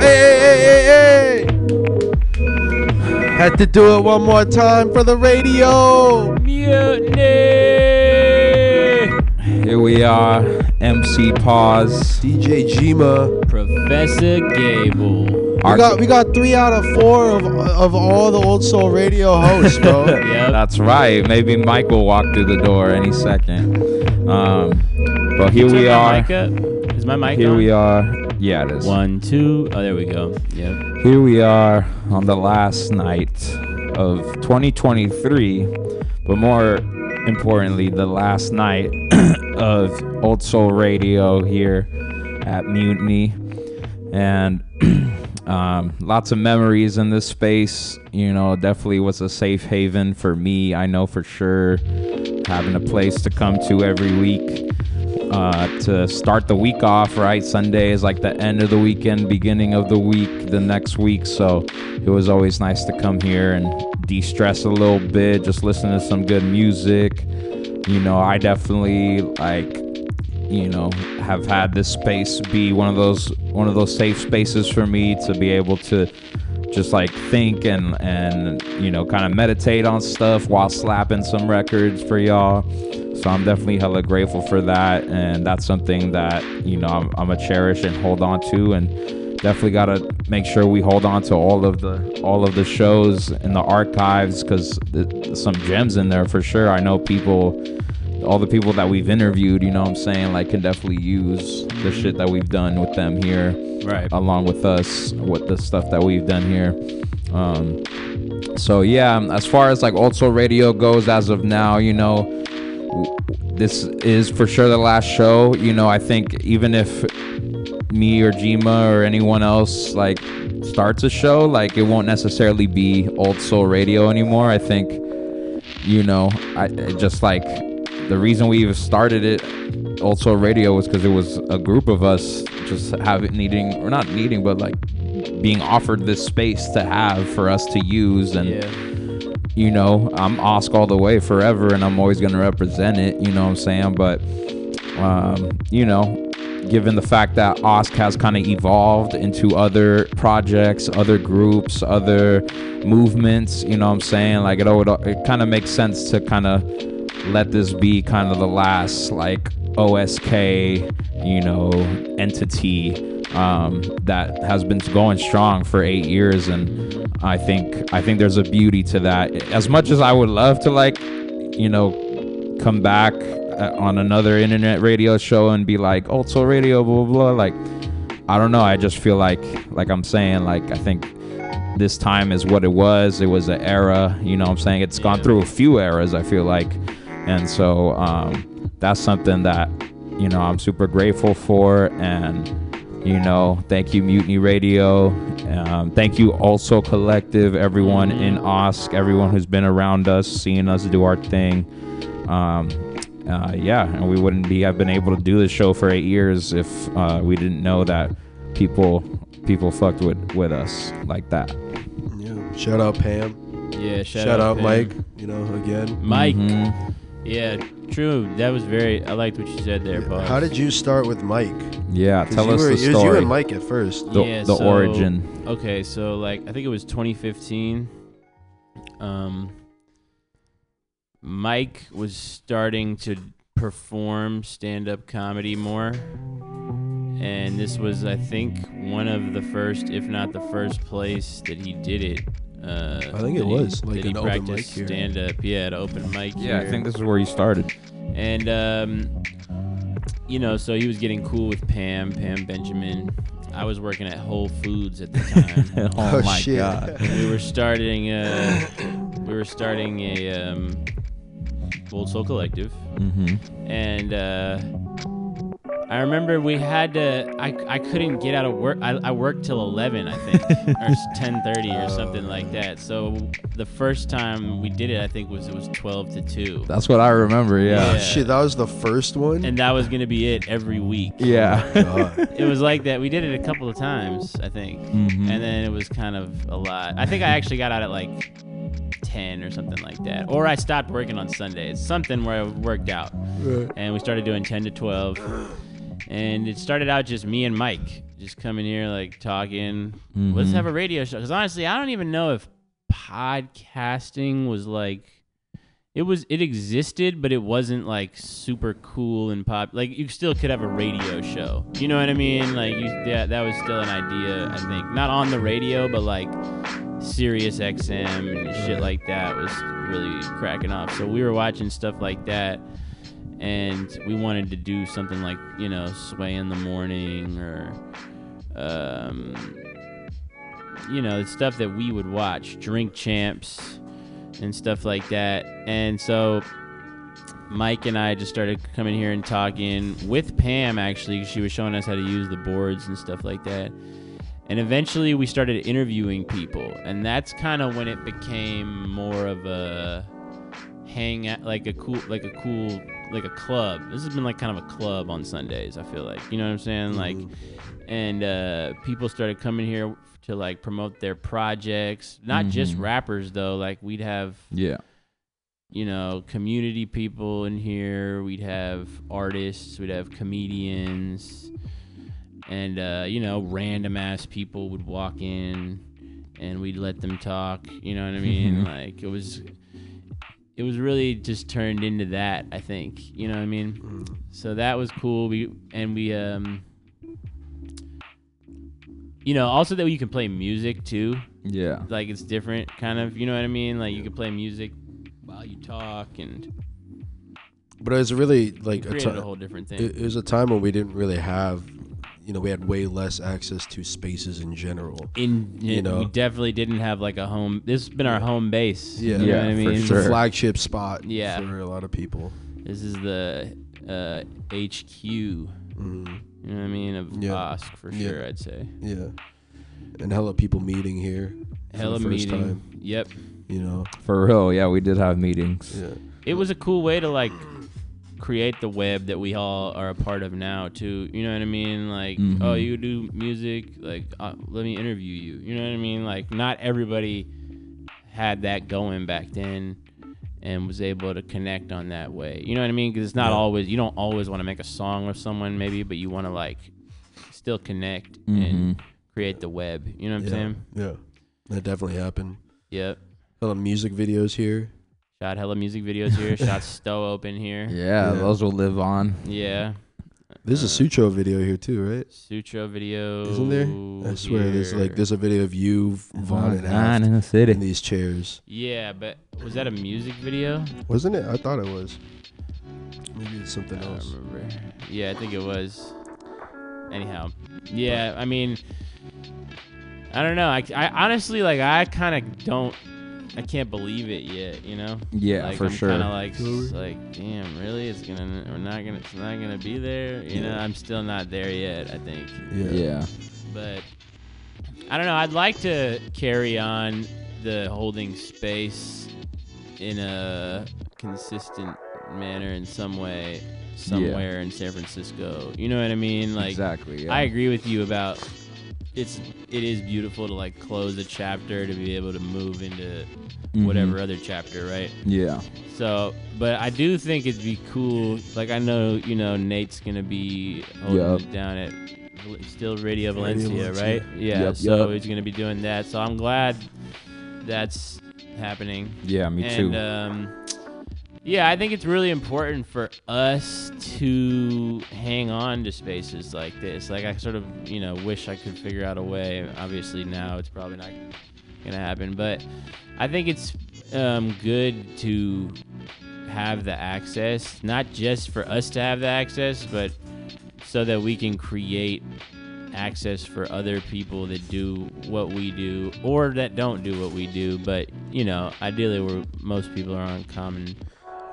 Speaker 3: Hey, hey, hey, hey, hey! Had to do it one more time for the radio.
Speaker 4: Here we are, MC Pause,
Speaker 3: DJ Jima,
Speaker 21: Professor Gable.
Speaker 3: We got we got three out of four of of all the old soul radio hosts, bro.
Speaker 4: That's right. Maybe Mike will walk through the door any second. Um, but here we are.
Speaker 21: mic up. Is my mic
Speaker 4: Here
Speaker 21: on?
Speaker 4: we are. Yeah, it is.
Speaker 21: One, two. Oh, there we go. Yep.
Speaker 4: Here we are on the last night of 2023, but more importantly, the last night of Old Soul Radio here at Mutiny. And um, lots of memories in this space. You know, definitely was a safe haven for me. I know for sure having a place to come to every week uh, to start the week off, right? Sunday is like the end of the weekend, beginning of the week, the next week. So it was always nice to come here and de stress a little bit, just listen to some good music. You know, I definitely like you know have had this space be one of those one of those safe spaces for me to be able to just like think and and you know kind of meditate on stuff while slapping some records for y'all. So i'm definitely hella grateful for that and that's something that you know i'm, gonna cherish and hold on to and definitely gotta make sure we hold on to all of the all of the shows in the archives because some gems in there for sure. I know people all the people that we've interviewed, you know what I'm saying, like can definitely use the shit that we've done with them here.
Speaker 21: Right.
Speaker 4: Along with us, with the stuff that we've done here. Um so yeah, as far as like Old Soul Radio goes as of now, you know, this is for sure the last show. You know, I think even if me or Jima or anyone else like starts a show, like it won't necessarily be Old Soul Radio anymore. I think, you know, I it just like the reason we even started it, also Radio, was because it was a group of us just having needing or not needing, but like being offered this space to have for us to use. And you know i'm Osk all the way forever and i'm always going to represent it you know what i'm saying? But um, you know given the fact that Osk has kind of evolved into other projects other groups other movements you know what i'm saying? Like it, it kind of makes sense to kind of let this be kind of the last like osk you know entity um, that has been going strong for eight years and i think i think there's a beauty to that. As much as i would love to like you know come back uh, on another internet radio show and be like soul radio blah blah blah like i don't know. I just feel like like i'm saying like i think this time is what it was. It was an era you know i'm saying? It's gone through a few eras i feel like and so um, that's something that you know i'm super grateful for and you know thank you mutiny radio um, thank you also collective everyone in OSC, everyone who's been around us seeing us do our thing um, uh, yeah and we wouldn't be have been able to do this show for eight years if uh, we didn't know that people people fucked with with us like that
Speaker 3: Yeah. Shout out Pam.
Speaker 21: Yeah, shout,
Speaker 3: Shout
Speaker 21: out,
Speaker 3: out
Speaker 21: Pam.
Speaker 3: Mike, you know, again.
Speaker 21: Mike.
Speaker 4: Mhm.
Speaker 21: Yeah, true. That was very. I liked what you said there, Paul.
Speaker 3: How did you start with Mike?
Speaker 4: Yeah,
Speaker 3: 'Cause
Speaker 4: tell
Speaker 3: you
Speaker 4: us
Speaker 3: were,
Speaker 4: the
Speaker 3: It was you
Speaker 4: story.
Speaker 3: and Mike at first.
Speaker 4: The-
Speaker 21: yeah,
Speaker 4: the
Speaker 21: so-
Speaker 4: origin.
Speaker 21: Okay, so like I think it was 2015. Um, Mike was starting to perform stand-up comedy more, and this was, I think, one of the first, if not the first place that he did it. Uh,
Speaker 3: I think it
Speaker 21: that he-
Speaker 3: was, like
Speaker 21: he
Speaker 3: an open mic here.
Speaker 21: stand-up. Yeah, at open mic.
Speaker 4: Yeah, I think this is where you started.
Speaker 21: And um, you know, so he was getting cool with Pam, Pam Benjamin. I was working at Whole Foods at the time.
Speaker 4: Oh Oh, my shit. God.
Speaker 21: We were starting uh we were starting a um Old Soul Collective.
Speaker 4: Mhm.
Speaker 21: And uh I remember we had to. I, I couldn't get out of work. I, I worked till eleven, I think, or ten thirty or something like that. So the first time we did it, I think was it was twelve to two.
Speaker 4: That's what I remember. Yeah.
Speaker 3: Shit, that was the first one.
Speaker 21: And that was gonna be it every week.
Speaker 4: Yeah.
Speaker 21: it was like that. We did it a couple of times, I think,
Speaker 4: Mhm.
Speaker 21: and then it was kind of a lot. I think I actually got out at like 10 or something like that. Or I stopped working on Sundays. Something where I worked out.
Speaker 3: Right.
Speaker 21: And we started doing 10 to 12. And it started out just me and Mike just coming here, like talking. Let's
Speaker 4: Mhm.
Speaker 21: have a radio show. Because honestly, I don't even know if podcasting was like. It was it existed, but it wasn't like super cool and pop. Like you still could have a radio show. You know what I mean? Like you, yeah, that was still an idea. I think not on the radio, but like Sirius XM and shit like that was really cracking off. So we were watching stuff like that, and we wanted to do something like you know Sway in the morning or, um, you know, the stuff that we would watch, Drink Champs and stuff like that. And so Mike and I just started coming here and talking with Pam. Actually, she was showing us how to use the boards and stuff like that. And eventually, we started interviewing people, and that's kind of when it became more of a hang out, like a cool, like a cool, like a club. This has been like kind of a club on Sundays. I feel like you know what I'm saying, like, and uh, people started coming here to like promote their projects. Not just
Speaker 4: Mhm.
Speaker 21: rappers though. Like we'd have
Speaker 4: Yeah.
Speaker 21: you know, community people in here. We'd have artists. We'd have comedians, and uh, you know, random ass people would walk in, and we'd let them talk. You know what I mean?
Speaker 4: Mhm.
Speaker 21: Like it was, it was really just turned into that. I think. You know what I mean? So that was cool. We and we um. You know, also that you can play music too.
Speaker 4: Yeah.
Speaker 21: Like it's different, kind of. You know what I mean? Like you can play music while you talk, and
Speaker 3: But it was really like a,
Speaker 21: created whole different thing.
Speaker 3: It, it was a time when we didn't really have, you know, we had way less access to spaces in general.
Speaker 21: in
Speaker 3: you know,
Speaker 21: we definitely didn't have like a home. This has been our home base.
Speaker 3: yeah,
Speaker 21: you know what I mean.
Speaker 3: It's a flagship spot.
Speaker 21: Yeah.
Speaker 3: for a lot of people.
Speaker 21: This is the uh, HQ. You know what I mean of
Speaker 3: Mm-hmm. Yeah.
Speaker 21: Bosk for
Speaker 3: Yeah.
Speaker 21: sure. I'd say.
Speaker 3: Yeah, and hella people meeting here. for the
Speaker 21: Hella
Speaker 3: first
Speaker 21: meeting.
Speaker 3: Time,
Speaker 21: Yep.
Speaker 3: you know.
Speaker 4: For real, yeah, we did have meetings.
Speaker 3: Yeah.
Speaker 21: It was a cool way to like create the web that we all are a part of now too. You know what I mean? Like,
Speaker 4: Mhm.
Speaker 21: oh, you do music, like uh, let me interview you. You know what I mean? Like, not everybody had that going back then and was able to connect on that way. You know what I mean? Because it's not
Speaker 3: Yeah.
Speaker 21: always you don't always want to make a song with someone maybe, but you want to like still connect
Speaker 4: Mhm.
Speaker 21: and create the web. You know what I'm
Speaker 3: yeah,
Speaker 21: saying?
Speaker 3: Yeah, that definitely happened.
Speaker 21: Yep.
Speaker 3: Hella music videos here.
Speaker 21: Shot hella music videos here. Shot Stow open here.
Speaker 4: Yeah, those will live on.
Speaker 21: Yeah.
Speaker 3: There's a uh, Sutro video here too, right?
Speaker 21: Sutro video.
Speaker 3: Isn't there? I swear, there's like there's a video of you, Vaughn, and
Speaker 4: Vaughn
Speaker 3: Aft
Speaker 4: in the city.
Speaker 3: in these chairs.
Speaker 21: Yeah, but was that a music video?
Speaker 3: Wasn't it? I thought it was. Maybe it's something
Speaker 21: I don't
Speaker 3: else.
Speaker 21: remember. Yeah, I think it was. Anyhow, yeah, I mean, I don't know. I, I honestly like I kind of don't. I can't believe it yet. You know?
Speaker 4: Yeah,
Speaker 21: like,
Speaker 4: for
Speaker 21: I'm
Speaker 4: sure.
Speaker 21: Kind of like, s- like, damn, really? It's gonna. We're not gonna. It's not gonna be there. You know? I'm still not there yet. I think.
Speaker 3: Yeah.
Speaker 4: Yeah.
Speaker 21: but I don't know. I'd like to carry on the holding space in a consistent manner in some way somewhere in San Francisco. You know what I mean? Like
Speaker 4: Exactly, yeah.
Speaker 21: I agree with you about it's it is beautiful to like close a chapter to be able to move into
Speaker 4: Mhm.
Speaker 21: whatever other chapter, right?
Speaker 4: Yeah.
Speaker 21: So, but I do think it'd be cool. Like I know, you know, Nate's gonna be holding
Speaker 4: Yup.
Speaker 21: it down at still Radio
Speaker 3: Radio
Speaker 21: Valencia,
Speaker 3: Valencia.
Speaker 21: right? Yeah.
Speaker 4: Yup,
Speaker 21: so
Speaker 4: yup.
Speaker 21: he's gonna be doing that. So I'm glad that's happening.
Speaker 4: Yeah, me
Speaker 21: and,
Speaker 4: too.
Speaker 21: Um, yeah, I think it's really important for us to hang on to spaces like this. Like I sort of, you know, wish I could figure out a way. Obviously now it's probably not gonna happen, but I think it's um, good to have the access, not just for us to have the access, but so that we can create access for other people that do what we do or that don't do what we do. But you know, ideally, where most people are on common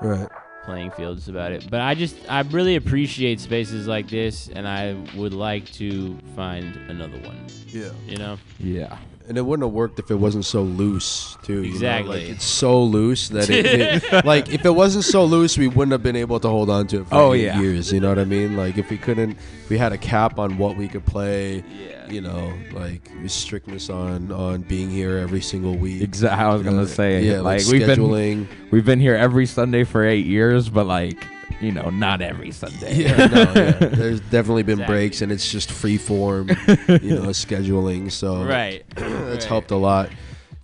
Speaker 3: Right.
Speaker 21: playing fields about it. But I just I really appreciate spaces like this, and I would like to find another one.
Speaker 3: Yeah.
Speaker 21: You know.
Speaker 4: Yeah.
Speaker 3: And it wouldn't have worked if it wasn't so loose, too. you know?
Speaker 21: Exactly.
Speaker 3: Like, it's so loose that it, it- like, if it wasn't so loose, we wouldn't have been able to hold on to it for
Speaker 4: Oh,
Speaker 3: eight
Speaker 4: yeah.
Speaker 3: years. You know what I mean? Like, if we couldn't, we had a cap on what we could play. Yeah. You know, like strictness on on being here every single week.
Speaker 4: Exactly. I was gonna say,
Speaker 3: yeah,
Speaker 4: like,
Speaker 3: like,
Speaker 4: we've
Speaker 3: scheduling.
Speaker 4: been we've been here every Sunday for eight years, but like you know, not every Sunday.
Speaker 3: Yeah, no, yeah. There's definitely been breaks, and it's just free form, you know, scheduling. So
Speaker 21: Right.
Speaker 3: it's
Speaker 21: Right.
Speaker 3: helped a lot,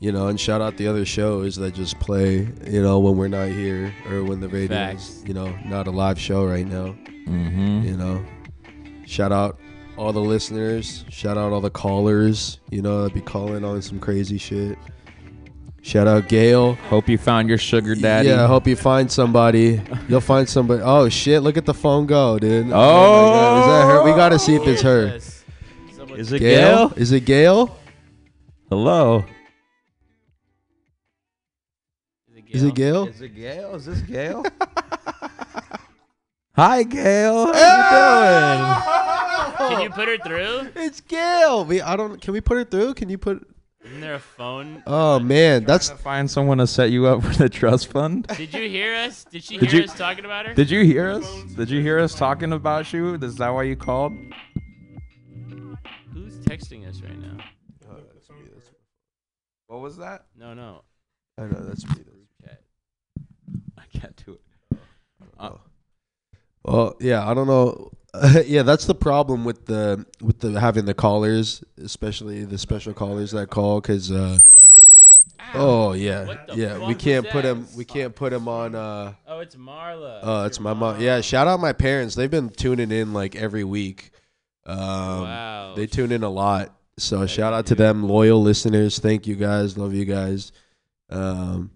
Speaker 3: you know. And shout out the other shows that just play, you know, when we're not here or when the radio
Speaker 21: Facts.
Speaker 3: is, you know, not a live show right now.
Speaker 4: Mhm.
Speaker 3: You know, shout out all the listeners. Shout out all the callers. You know, that be calling on some crazy shit. Shout out Gail.
Speaker 4: Hope you found your sugar daddy.
Speaker 3: Yeah, I hope you find somebody. You'll find somebody. Oh shit! Look at the phone go, dude.
Speaker 4: Oh,
Speaker 3: my God. is that her? We oh, gotta see if it's her.
Speaker 4: Is it Gail?
Speaker 3: Is it Gail?
Speaker 4: Hello.
Speaker 3: Is it Gail?
Speaker 4: Is it Gail? Is this Gail? Hi, Gail. How yeah! you doing?
Speaker 21: Can you put her through?
Speaker 3: It's Gail. We I don't. Can we put her through? Can you put?
Speaker 21: Isn't there a phone?
Speaker 3: Oh man, that's
Speaker 4: you doing? Find someone to set you up with a trust fund.
Speaker 21: Did you hear us? Did she
Speaker 4: Did
Speaker 21: hear
Speaker 4: you-
Speaker 21: us talking about her?
Speaker 4: Did you hear us? Did you hear us talking about you? Is that why you called?
Speaker 21: Who's texting us right now? Oh, that's me. That's me.
Speaker 4: What was that?
Speaker 21: No, no.
Speaker 3: I know that's me.
Speaker 4: I can't do it. Uh,
Speaker 3: Well, yeah, I don't know. yeah, that's the problem with the with the having the callers, especially the special callers that call, because. Uh, oh yeah, yeah. We can't put him. We can't put him on. Uh,
Speaker 21: Oh, it's Marla.
Speaker 3: Oh, it's my mom. Yeah, shout out my parents. They've been tuning in like every week. Um,
Speaker 21: Wow.
Speaker 3: They tune in a lot. So shout out to them, loyal listeners. Thank you guys. Love you guys. Um,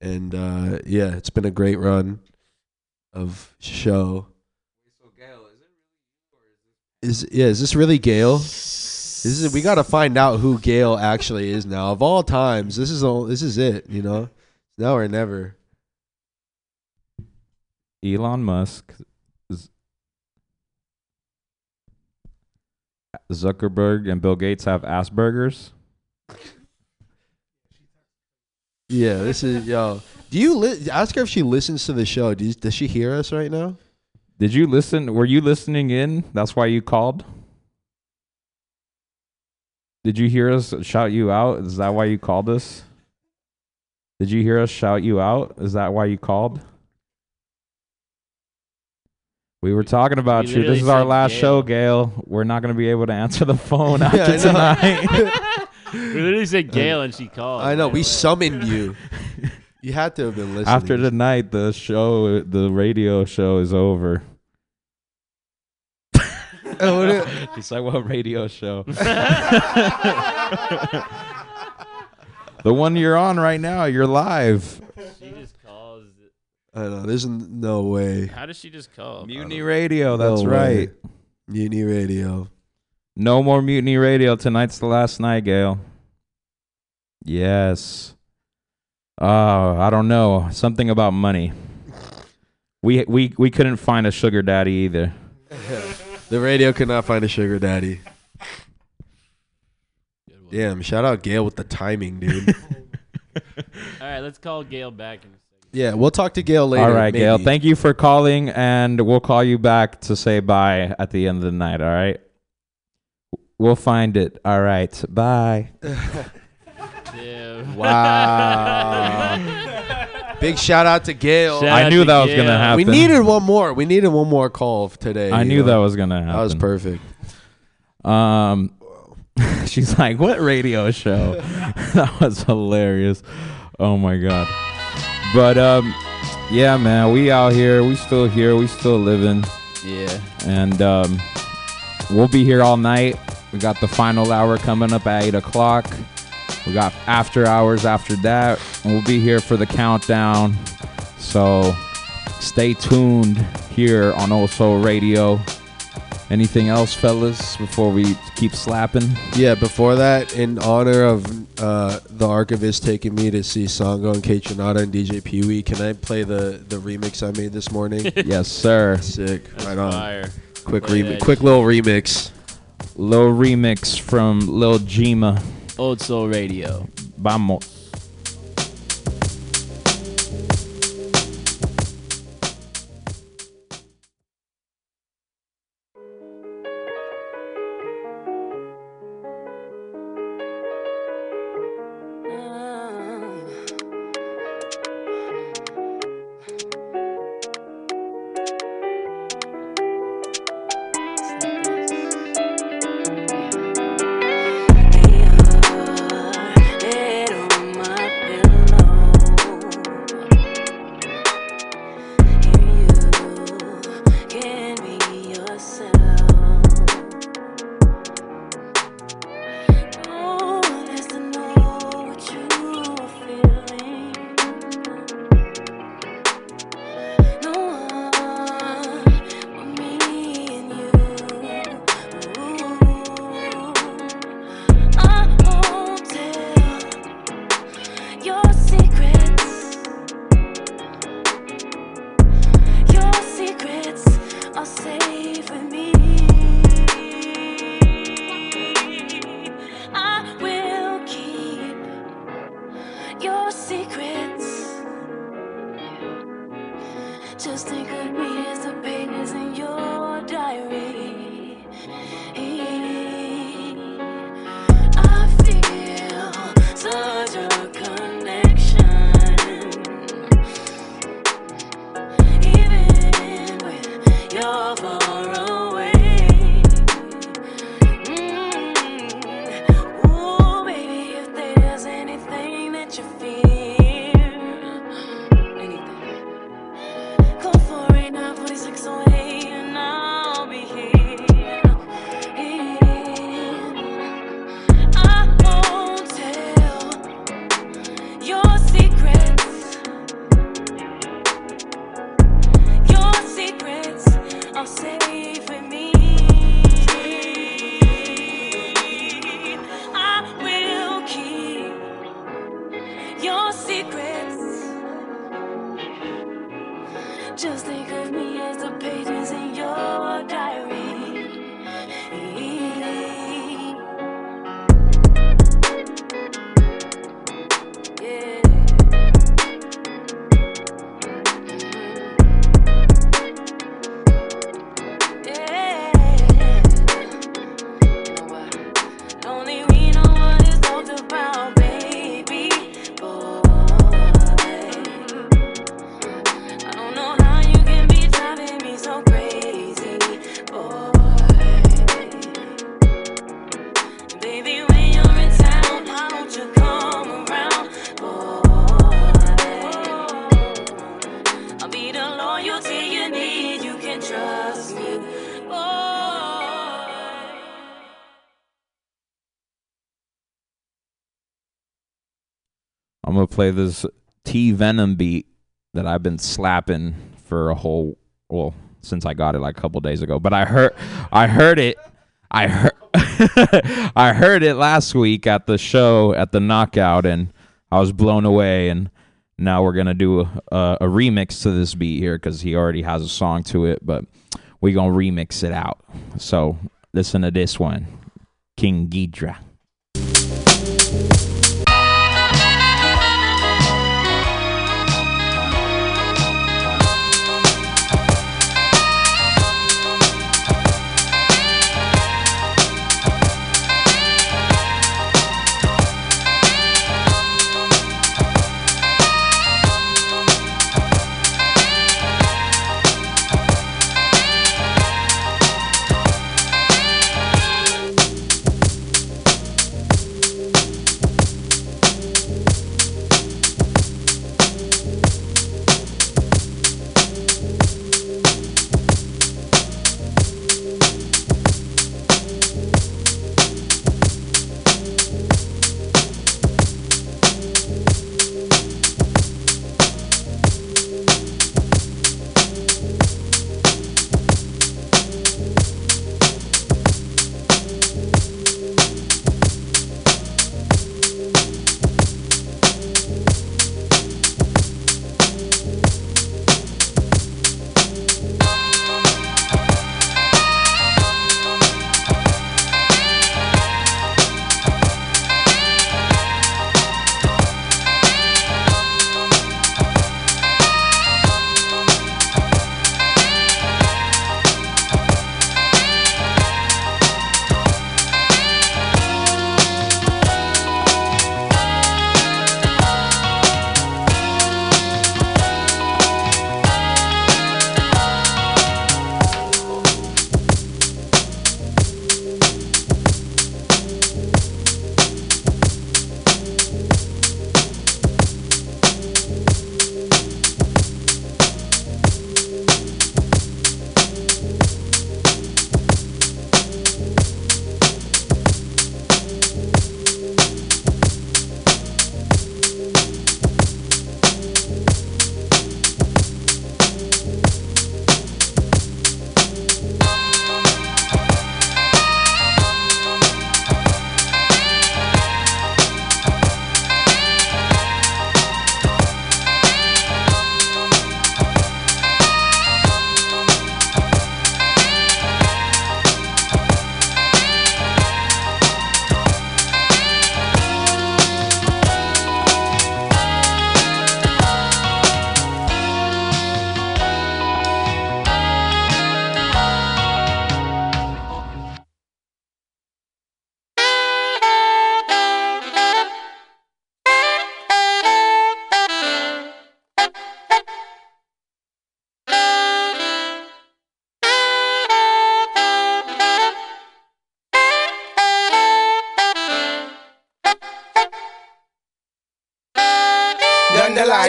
Speaker 3: and uh, yeah, it's been a great run of show. Is yeah? Is this really Gail? This is we got to find out who Gail actually is now. Of all times, this is all. This is it. You know, now or never.
Speaker 4: Elon Musk, Zuckerberg, and Bill Gates have Asperger's.
Speaker 3: Yeah, this is yo. Do you li- ask her if she listens to the show? Does, does she hear us right now?
Speaker 4: Did you listen? Were you listening in? That's why you called. Did you hear us shout you out? Is that why you called us? Did you hear us shout you out? Is that why you called? We were talking about
Speaker 21: we
Speaker 4: you. This is our last
Speaker 21: Gail.
Speaker 4: show, Gail. We're not going to be able to answer the phone after
Speaker 3: I know.
Speaker 4: tonight.
Speaker 21: we literally said Gail and she called.
Speaker 3: I know we summoned you. You had to have been listening.
Speaker 4: after tonight, the show, the radio show is over.
Speaker 3: Oh, what
Speaker 4: He's like, what radio show? the one you're on right now. You're live.
Speaker 21: She just calls.
Speaker 3: I know. There's n- no way.
Speaker 21: How does she just call?
Speaker 4: Mutiny Radio. That's
Speaker 3: No
Speaker 4: right.
Speaker 3: Mutiny Radio.
Speaker 4: No more Mutiny Radio. Tonight's the last night, Gail. Yes. Oh, I don't know. Something about money. We we we couldn't find a sugar daddy either.
Speaker 3: The radio could not find a sugar daddy. Damn! Shout out Gail with the timing, dude.
Speaker 21: All right, let's call Gail back. In a second.
Speaker 3: yeah, we'll talk to Gail later.
Speaker 4: all right, Gail. Thank you for calling, and we'll call you back to say bye at the end of the night. All right. We'll find it. All right. Bye.
Speaker 21: Damn.
Speaker 3: Wow. Big shout out to Gail.
Speaker 21: Shout
Speaker 4: I knew
Speaker 21: to
Speaker 4: that was gonna happen.
Speaker 3: We needed one more. We needed one more call today.
Speaker 4: I knew
Speaker 3: know?
Speaker 4: that was gonna happen.
Speaker 3: That was perfect.
Speaker 4: Um, she's like, "What radio show?" that was hilarious. Oh my god! But um, yeah, man, we out here. We still here. We still living.
Speaker 21: Yeah.
Speaker 4: And um, we'll be here all night. We got the final hour coming up at eight o'clock. We got after hours after that, and we'll be here for the countdown. So stay tuned here on Also Radio. Anything else, fellas, before we keep slapping?
Speaker 3: Yeah, before that, in honor of uh, the archivist taking me to see Sango and Kaytranada and DJ Pee Wee, can I play the, the remix I made this morning?
Speaker 4: yes, sir.
Speaker 3: Sick.
Speaker 21: That's
Speaker 3: right on.
Speaker 21: fire.
Speaker 3: Quick
Speaker 21: Play
Speaker 3: remix. Quick little remix.
Speaker 4: Little remix from Lil Jima.
Speaker 21: Old Soul Radio.
Speaker 22: Vamos. Play this T Venom beat that I've been slapping for a whole well since I got it like a couple days ago. But I heard I heard it I heard I heard it last week at the show at the knockout and I was blown away and now we're gonna do a, a, a remix to this beat here because he already has a song to it, but we gonna remix it out. So listen to this one, King
Speaker 23: Ghidorah.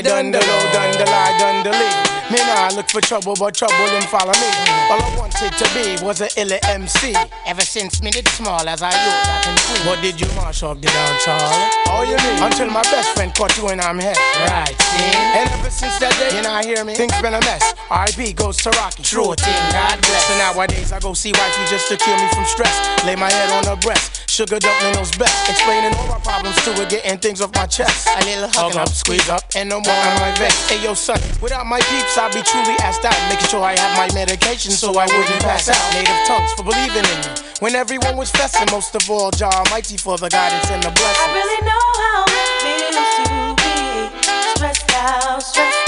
Speaker 23: Done the lie, done. Me nah I look for trouble, but trouble him follow me. All I wanted to be was a ill MC. Ever since me did small as I youth that in food. What did you mash up the down, Charlie? Oh, you need. Until my best friend caught you and I'm head. Right, see? And ever since that day, you not hear me? Things been a mess. R.I.P. goes to Rocky. True thing, God bless. So nowadays I go see wifey just to cure me from stress. Lay my head on her breast. Sugar dumpling knows best. Explaining all my problems to her, getting things off my chest. A little hug up, squeeze up, and no more on my vex. Hey yo, son, without my peeps, I'd be truly asked out. Making sure I have my medication so I wouldn't pass out. Native tongues for believing in me. When everyone was festing, most of all, Jah Almighty for the guidance and the blessing.
Speaker 24: I really know how it feels to be stressed out, stressed out.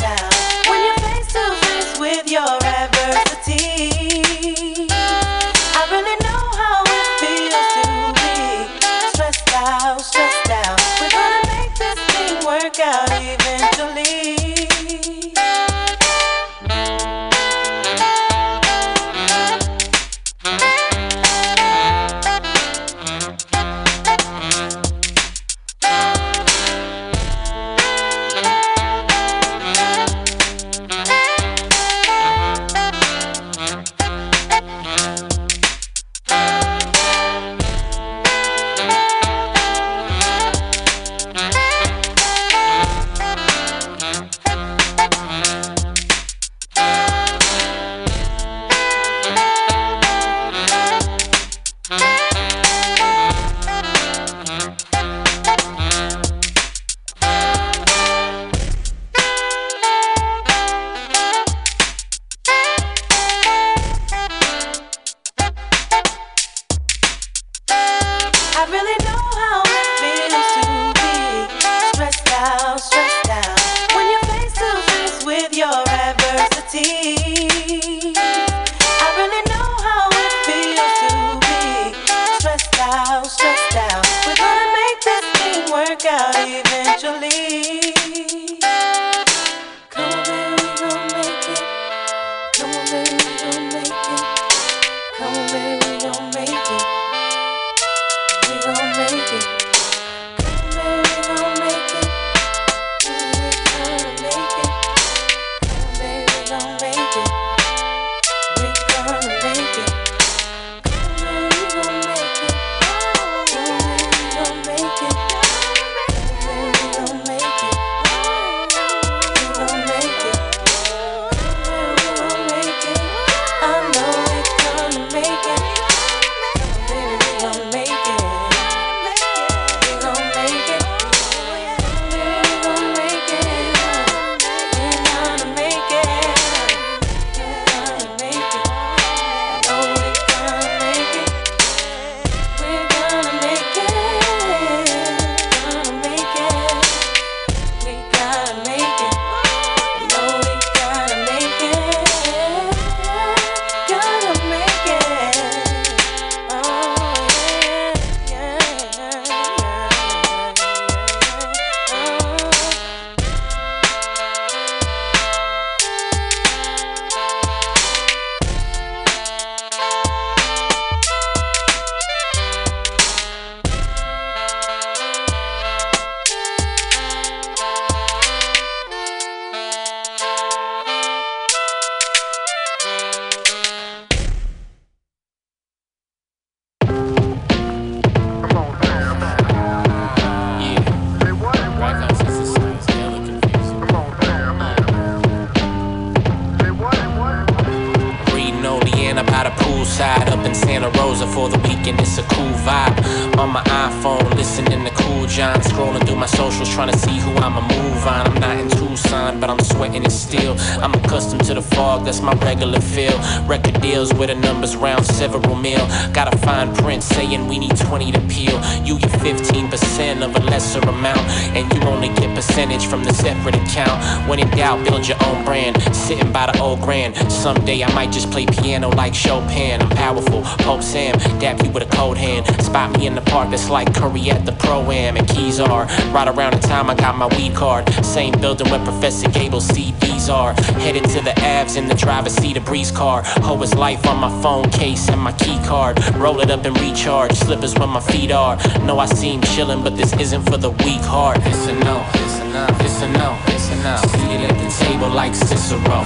Speaker 25: Percentage from the separate account. When in doubt, build your own brand. Sitting by the old grand. Someday I might just play piano like Chopin. I'm powerful, Pope Sam, dap you with a cold hand. Spot me in the park that's like Curry at the Pro Am. And keys are right around the time I got my weed card. Same building where Professor Gable's CDs are. Headed to the Avs in the driver's seat of Breeze car. Ho is life on my phone case and my key card. Roll it up and recharge. Slippers where my feet are. Know I seem chillin', but this isn't for the weak heart. It's a no, enough, it's enough, it's enough. Seated at the table like Cicero.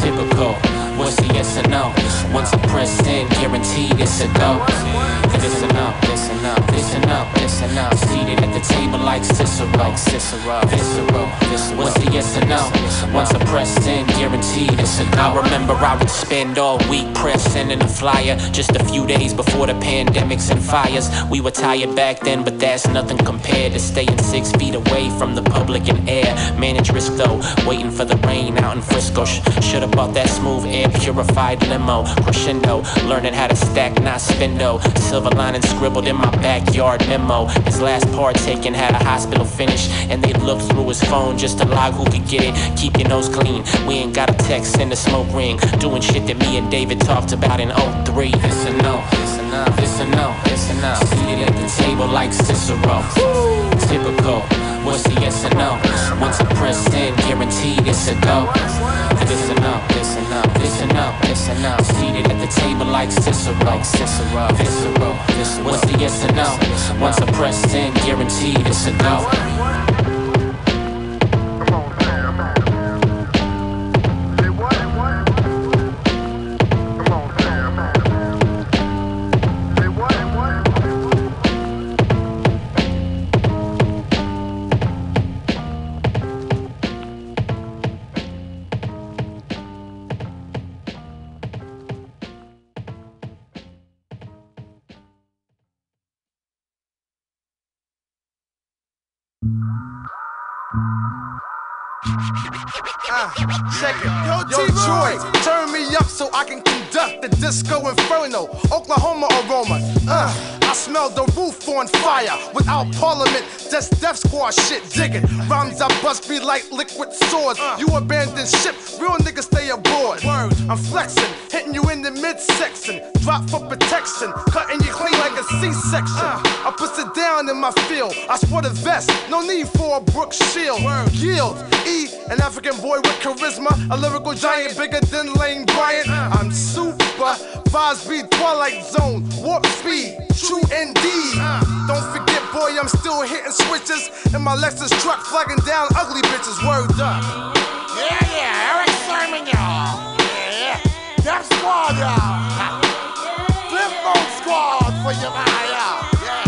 Speaker 25: Typical. What's a yes or no? Once I press in, guaranteed it's a go. It's enough, it's enough, it's enough, it's enough. Seated at the table like Cicero. Like Cicero. Visceral. What's a yes or no? Once I pressed in, guaranteed it's a go. I remember I would spend all week pressing in a flyer. Just a few days before the pandemics and fires. We were tired back then, but that's nothing compared to staying six feet away from the public and air. Manage risk though, waiting for the rain out in Frisco. Sh- Should've bought that smooth air purified limo. Crescendo, learning how to stack, not spendo. Silver lining scribbled in my backyard memo. His last part taken had a hospital finish, and they looked through his phone just to log who could get it. Keep your nose clean. We ain't got a text in the smoke ring. Doing shit that me and David talked about in 03. It's a no, it's enough, it's a no, it's enough. Seated at the table like Cicero. Typical. What's the yes or no? Once I press in, guaranteed it's a go. It's enough, it's enough, it's enough, it's enough. Seated at the table like Cicero. Like Cicero. What's the yes or no? Once I press in, guaranteed it's a go.
Speaker 26: Uh, check it. Yo, Troy, turn me up so I can conduct the disco inferno. Oklahoma aroma. Uh, I smell the roof on fire. Without parliament, just Def Squad shit digging. Rhymes I bust be like liquid swords. You abandon ship, real niggas stay aboard. I'm flexing, hitting you in the midsection. Drop for protection, cutting you clean like a C-section. I put it down in my field. I sport a vest, no need for a Brooks shield. Yield, E, an African boy with charisma, a lyrical giant bigger than Lane Bryant. I'm super, vibes be Twilight Zone, warp speed, true indeed. Don't forget, boy, I'm still hitting switches And my Lexus truck, flagging down ugly bitches. Word up.
Speaker 27: Yeah, yeah, Erick Sermon, y'all. Yeah, yeah. Def Squad, y'all. Flip phone squad for your man, y'all. Yeah,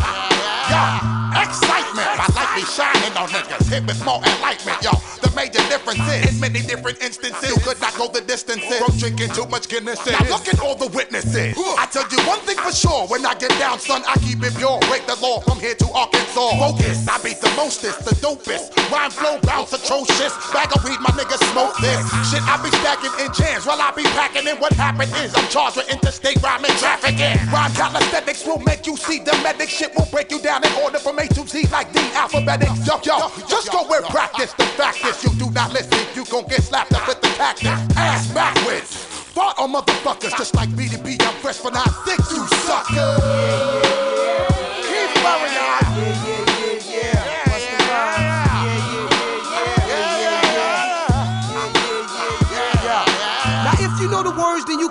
Speaker 27: yeah, Yo, excitement. I like me niggas. Hit with more enlightenment, y'all. The major difference is in many different instances. You could not go the distances from drinking too much Guinness. Now look at all the witnesses. I tell you one thing for sure. When I get down, son, I keep it pure. Break the law from here to Arkansas. Focus. I beat the mostest, the dopest. Rhyme flow bounce atrocious. Bag of weed, my niggas smoke this. Shit, I be stacking in jams while I be packing in. What happened is I'm charged with interstate rhyming trafficking. Rhyme calisthenics will make you see the medic. Shit will break you down in order from A to Z like the alphabetics. Yo, yo, just go with practice. The fact is, you do not listen, you gon' get slapped up with the cactus. Ass backwards. Fought on motherfuckers just like me to be. I'm fresh for 9-6, you sucker.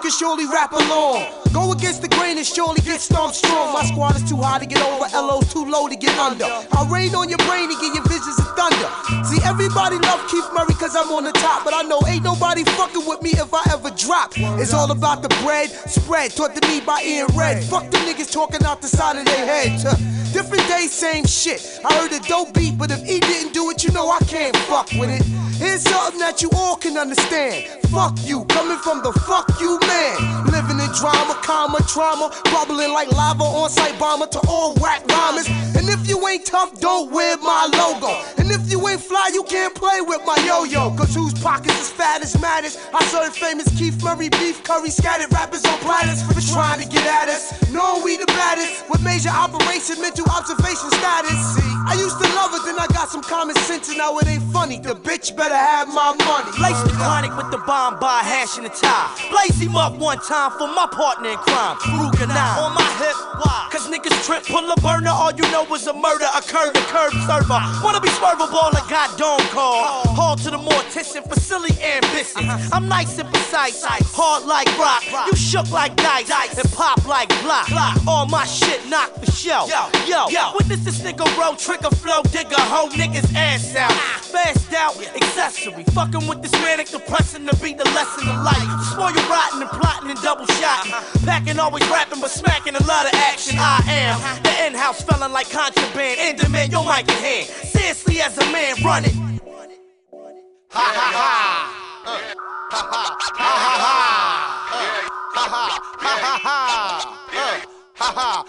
Speaker 28: Can surely rap along. Go against the grain and surely get stomped strong. My squad is too high to get over, LO's too low to get under. I'll rain on your brain and give your visions of thunder. See, everybody love Keith Murray cause I'm on the top, but I know ain't nobody fucking with me if I ever drop. It's all about the bread spread, taught to me by Ian Red. Fuck the niggas talking out the side of their heads. Different day, same shit. I heard a dope beat, but if he didn't do it, you know I can't fuck with it. Here's something that you all can understand. Fuck you, coming from the fuck you man. Living in drama, comma, trauma, bubbling like lava on site bomber to all whack rhymers. And if you ain't tough, don't wear my logo. And if you ain't fly, you can't play with my yo-yo. Cause whose pockets is fat as matters? I serve famous Keith Murray beef curry scattered rappers on platters for trying to get at us. Knowing we the baddest with major operation, mental observation status. See, I used to love it, then I got some common sense, and now it ain't funny. The bitch better have my money.
Speaker 29: Lace the chronic with the bomb by hash and the tie. Blaze him up one time for my partner in crime. Ruger now on my hip. Why? Cause niggas trip, pull a burner, all you know is a murder a occurred. The curb server. Wanna be swervable and got dome call. Haul to the mortician for silly ambitions. Uh-huh. I'm nice and precise, hard like rock. You shook like dice and pop like block. All my shit knock for show. Yo, witness this nigga roll, trigger flow, digger, hoe niggas ass out. Fast out, accessory. Fucking with this manic depressing to be the lesson of life. Spoil you rotten and plotting and double shot. Packing always rapping but smacking a lot of action. I am the in house felon like contraband. In demand, your mic in hand. Seriously, as a man, run it.
Speaker 27: Ha ha ha. Uh, Ha ha ha ha ha. Uh, Ha ha ha ha ha. Uh, Ha ha.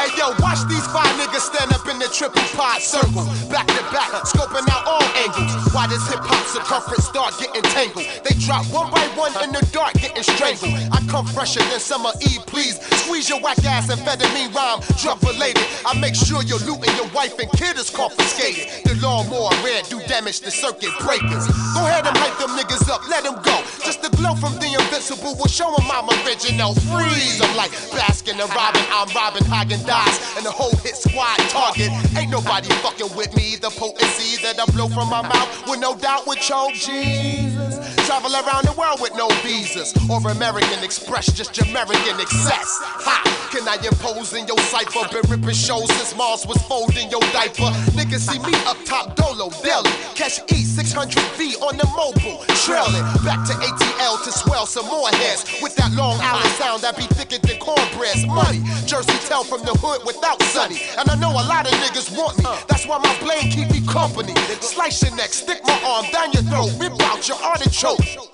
Speaker 27: Hey yo, watch these five niggas stand up in the triple pod circle, back to back, scoping out all angles. Why does hip hop circumference start getting tangled? They drop one by one in the dark, getting strangled. I come fresher than summer Eve, please. Squeeze your whack ass amphetamine rhyme, drug related. I make sure your loot and your wife and kid is confiscated. The lawnmower red do damage to circuit breakers. Go ahead and hype them niggas up, let them go. Just the glow from the invincible will show them I'm original. Freeze, I'm like Baskin and I'm Robin Häagen-Dazs, and the whole hit squad target. Ain't nobody fucking with me. The potency that I blow from my mouth with no doubt would choke Jesus. Travel around the world with no visas or American Express, just American excess. Ha! I impose in your cipher? Been ripping shows since Mars was folding your diaper. Niggas see me up top, Dolo, Delhi. Catch E 600V on the mobile, trailing back to ATL to swell some more heads with that Long Island sound that be thicker than cornbread's money. Jersey tell from the hood without Sunny, and I know a lot of niggas want me. That's why my blade keep me company. Slice your neck, stick my arm down your throat, rip out your artichoke.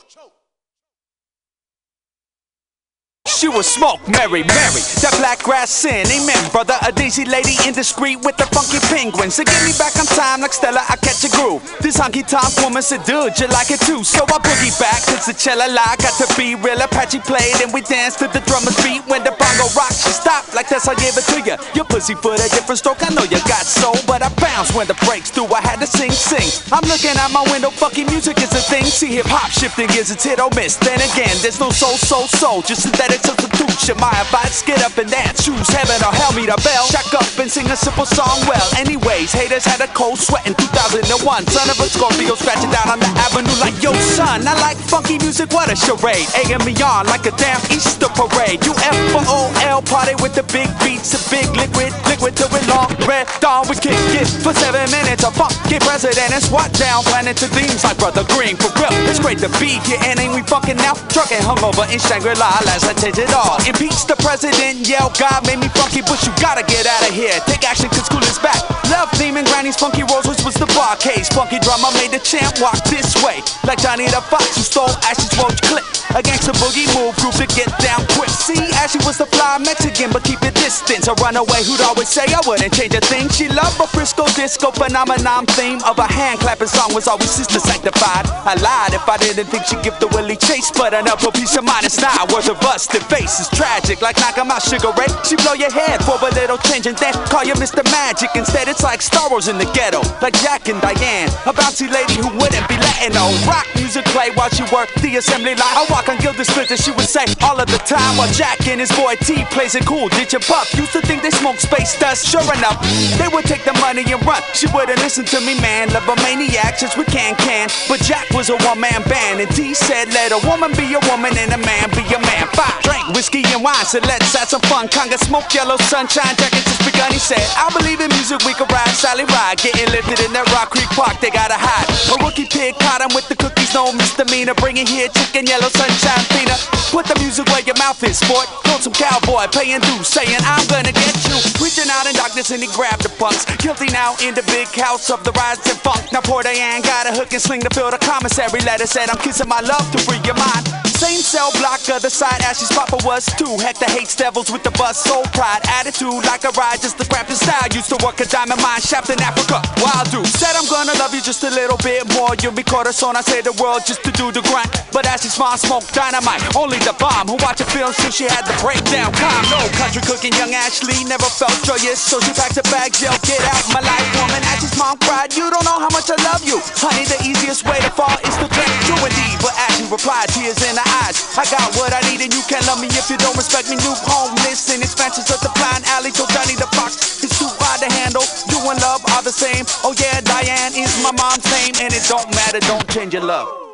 Speaker 30: She was smoke, Mary, Mary, that black grass sin. Amen, brother. A daisy lady indiscreet with the funky penguins. So give me back on time like Stella, I catch a groove. This honky tonk woman dude, you like it too. So I boogie back, cause the cello lie got to be real. Apache played and we danced to the drummer's beat. When the bongo rocked, she stopped like that's I gave it to you. Your pussy foot a different stroke. I know you got soul, but I bounce when the breaks through. I had to sing, sing. I'm looking out my window, fucking music is a thing. See hip hop shifting is it's hit or miss. Then again, there's no soul, soul, soul, just synthetic substitution. My advice, get up and dance, choose heaven or hell, meet a bell. Shack up and sing a simple song well. Anyways, haters had a cold sweat in 2001. Son of a Scorpio scratching down on the avenue like, yo, son, I like funky music, what a charade. Egging me on like a damn Easter parade. UFO party with the big beats, a big liquid, liquid till we long red dawn. We kick it for seven minutes. A funky president and SWAT down, planning to themes like Brother Green. For real, it's great to be here and ain't we fucking now? Trucking hungover in Shangri-La, let's it all. Impeach the president, yell, God made me funky, but you gotta get out of here. Take action, cause school is back. Love theme and Granny's funky rolls, which was the bar case. Funky drama made the champ walk this way. Like Johnny the Fox who stole Ashley's roach clip. A boogie move group to get down quick. See, Ashley was the fly Mexican, but keep your distance. A runaway who'd always say I wouldn't change a thing. She loved a Frisco disco phenomenon theme of a hand clapping song was always sister sanctified. I lied if I didn't think she'd give the Willie chase, but enough for peace of mind. It's not worth a busted face. is tragic, like knock 'em out, Sugar Ray. She blow your head for a little change and then call you Mr. Magic. Instead, it's like Star Wars in the ghetto, like Jack and Diane, a bouncy lady who wouldn't be letting no rock music play while she worked the assembly line. I walk on Gilda Splitter, she would say all of the time while Jack and his boy T plays it cool. Did you puff? Used to think they smoke space dust. Sure enough, they would take the money and run. She wouldn't listen to me, man. Love a maniac since we can can. But Jack was a one man band, and T said, Let a woman be a woman and a man be a man. Five drink whiskey and wine, so let's have some fun. Conga smoke yellow sunshine jacket just begun. He said, I believe in music, we can ride, Sally ride. Getting lifted in that Rock Creek Park, they gotta hide. A rookie pig caught him with the cookies, no misdemeanor. Bring it here, chicken yellow sunshine peanut. Put the music where your mouth is, sport. Told some cowboy paying dues, saying, I'm gonna get you. Reaching out in darkness and he grabbed the punks. Guilty now in the big house of the rising funk. Now Diane got a hook and sling to fill the commissary letter. Said, I'm kissing my love to free your mind. Same cell block, other side, Ashley's papa was too. Hector hates devils with the bus, soul pride, attitude like a ride, just the crap and style. Used to work a diamond mine shaft in Africa. Wild dude said I'm gonna love you just a little bit more. You'll be caught us on, I say the world just to do the grind. But Ashley's mom smoked dynamite, only the bomb. Who watched a film till she had the breakdown. Calm, no country cooking, young Ashley never felt joyous, so she packed her bags, yo, get out my life, woman. Ashley's mom cried, You don't know how much I love you, honey. The easiest way to fall is to drink. True indeed, but Ashley replied, tears in her eyes. I got what I need and you can't love me if you don't respect me. New homeless and expansions of the blind alley. Till Johnny the Fox is
Speaker 31: too hard to handle. You and love are the same. Oh yeah, Diane is my
Speaker 28: mom's name and it don't matter. Don't change your love.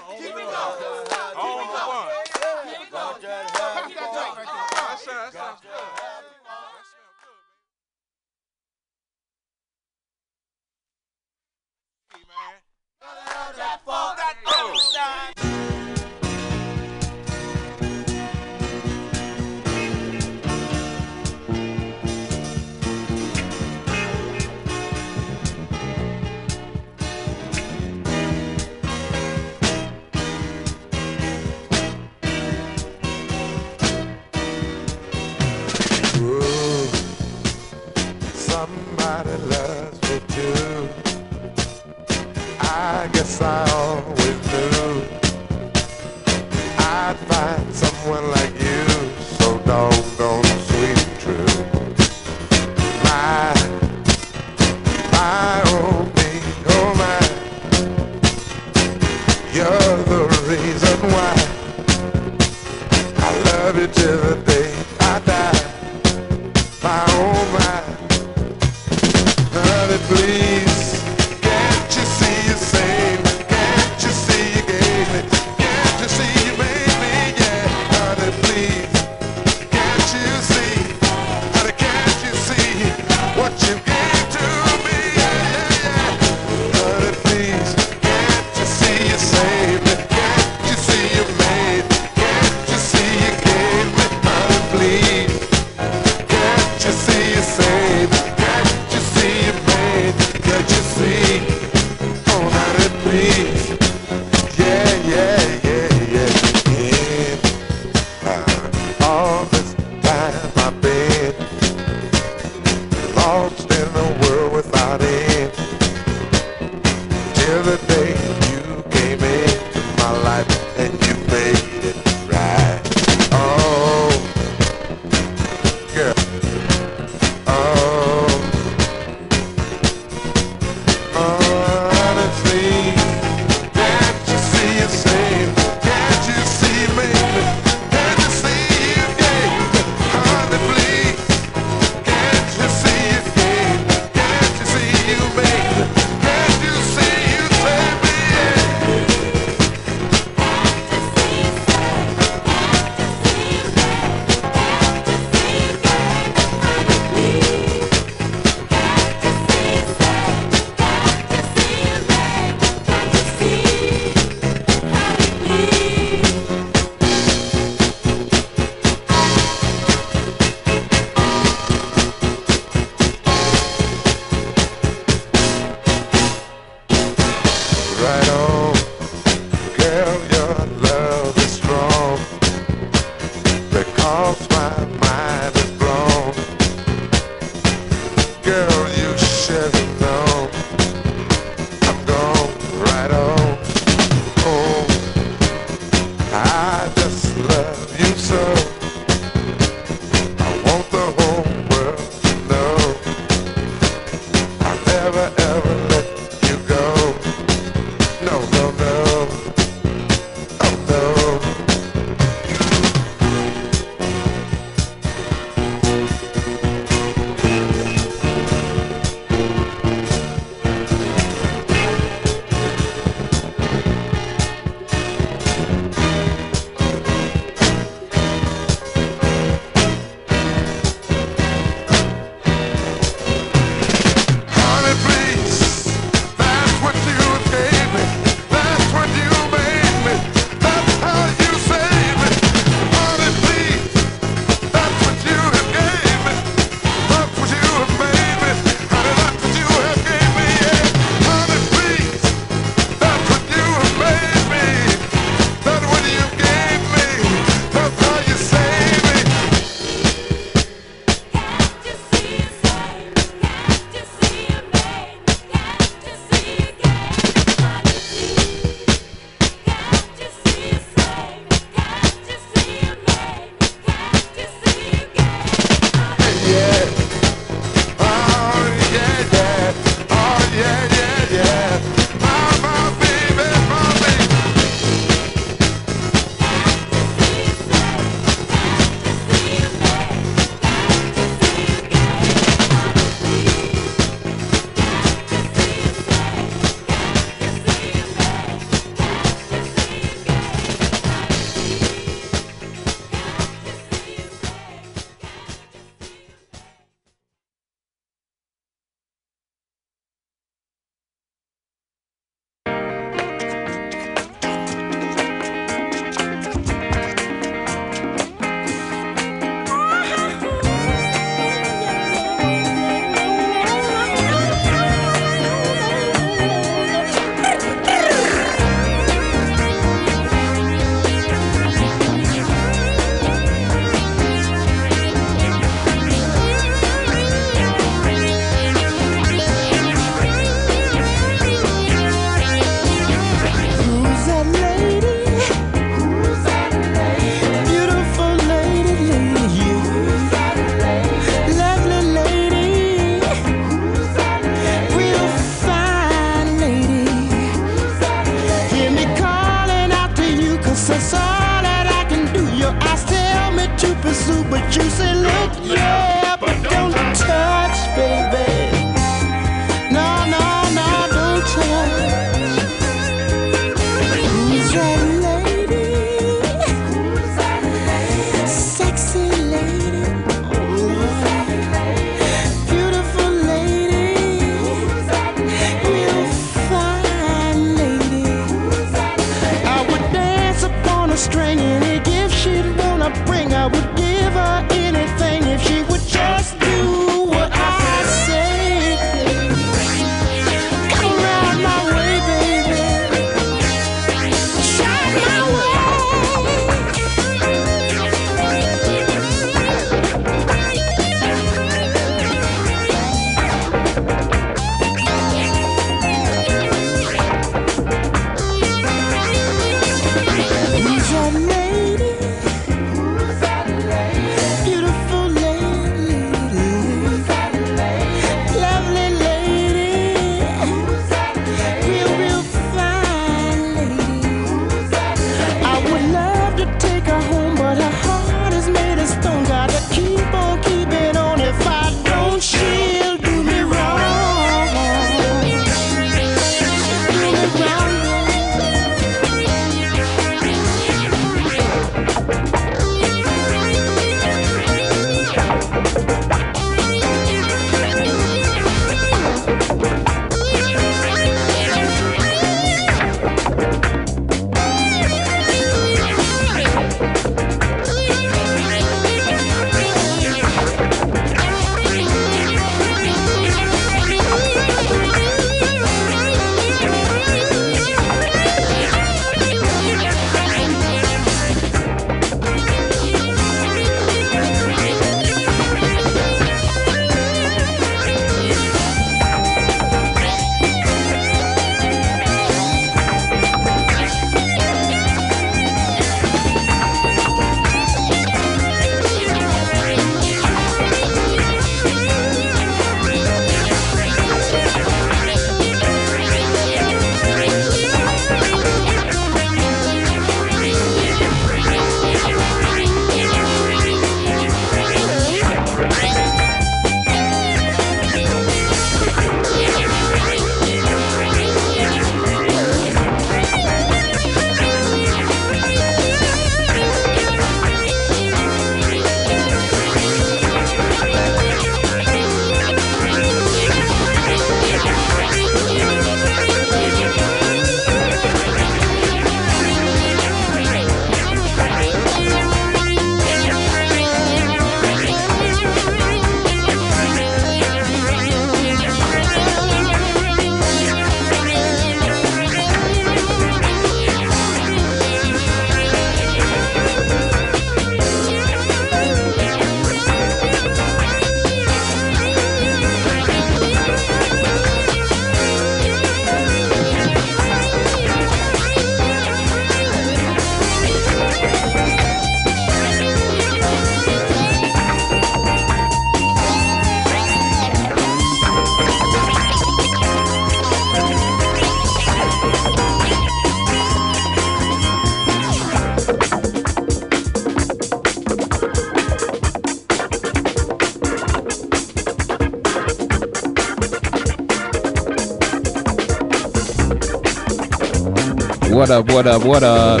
Speaker 4: What up, what up, what up?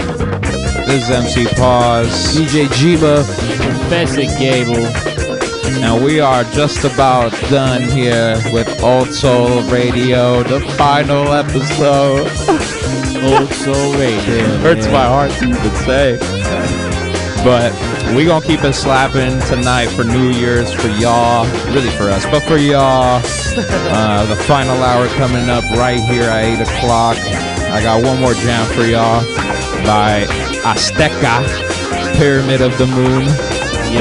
Speaker 4: This is MC Pauze. DJ Jima.
Speaker 21: Professor Gable.
Speaker 4: And we are just about done here with Old Soul Radio, the final episode.
Speaker 21: Old Soul Radio.
Speaker 4: Hurts
Speaker 21: man.
Speaker 4: my heart to even say. But we gonna keep it slapping tonight for New Year's for y'all. Really for us, but for y'all. Uh, the final hour coming up right here at 8 o'clock. I got one more jam for y'all by Azteca, Pyramid of the Moon.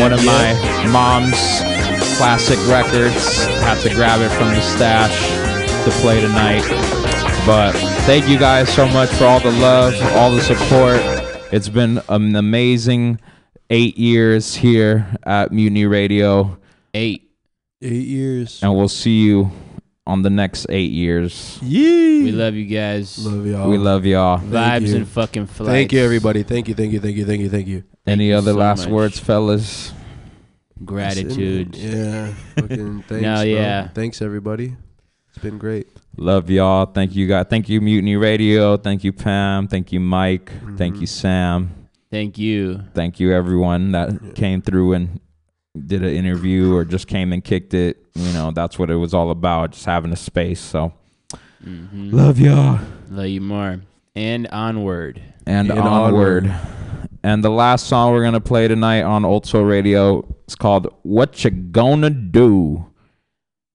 Speaker 4: one of my mom's classic records. Had to grab it from the stash to play tonight. But thank you guys so much for all the love, all the support. It's been an amazing eight years here at Mutiny Radio.
Speaker 21: Eight.
Speaker 3: Eight years.
Speaker 4: And we'll see you on the next eight years.
Speaker 3: Yee.
Speaker 21: We love you guys.
Speaker 3: Love y'all.
Speaker 4: We love y'all.
Speaker 3: Thank
Speaker 21: Vibes
Speaker 3: you.
Speaker 21: and fucking flights.
Speaker 3: Thank you, everybody. Thank you, thank you, thank you, thank you, thank you.
Speaker 4: Any
Speaker 21: you
Speaker 4: other
Speaker 21: so
Speaker 4: last
Speaker 21: much.
Speaker 4: words, fellas?
Speaker 21: gratitude.
Speaker 3: Yeah. Fucking thanks.
Speaker 21: No,
Speaker 3: bro.
Speaker 21: yeah.
Speaker 3: Thanks everybody. It's been great.
Speaker 4: Love y'all. Thank you guys. Thank you Mutiny Radio. Thank you Pam. Thank you Mike. Thank
Speaker 3: Mm-hmm.
Speaker 4: you Sam.
Speaker 21: Thank you.
Speaker 4: Thank you everyone that came through and did an interview or just came and kicked it. You know, that's what it was all about. Just having a space. So
Speaker 21: Mhm.
Speaker 4: love y'all.
Speaker 21: Love you more. And onward.
Speaker 4: and,
Speaker 3: And
Speaker 4: onward.
Speaker 3: onward.
Speaker 4: And the last song we're gonna play tonight on Old Soul Radio is called "What You Gonna Do"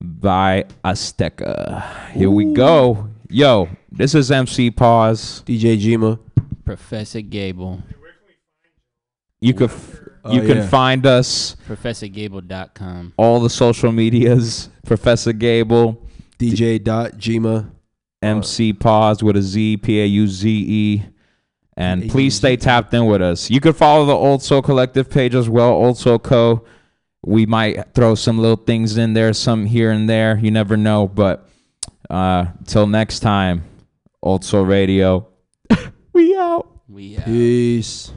Speaker 4: by Azteca. Here we go. Yo, this is MC Pauze.
Speaker 3: DJ Jima.
Speaker 21: Professor Gable.
Speaker 4: You could f-
Speaker 3: Oh,
Speaker 4: you can find us
Speaker 21: ProfessorGable.com.
Speaker 4: all the social medias. Professor Gable,
Speaker 3: DJ dot Jima.
Speaker 4: MC Pauze with a Z P A U Z E. And
Speaker 3: P A U
Speaker 4: please stay tapped in with us. You could follow the Old Soul Collective page as well, Old Soul Co. We might throw some little things in there, some here and there. You never know. But uh till next time, Old Soul Radio. we out.
Speaker 21: We out.
Speaker 3: Peace.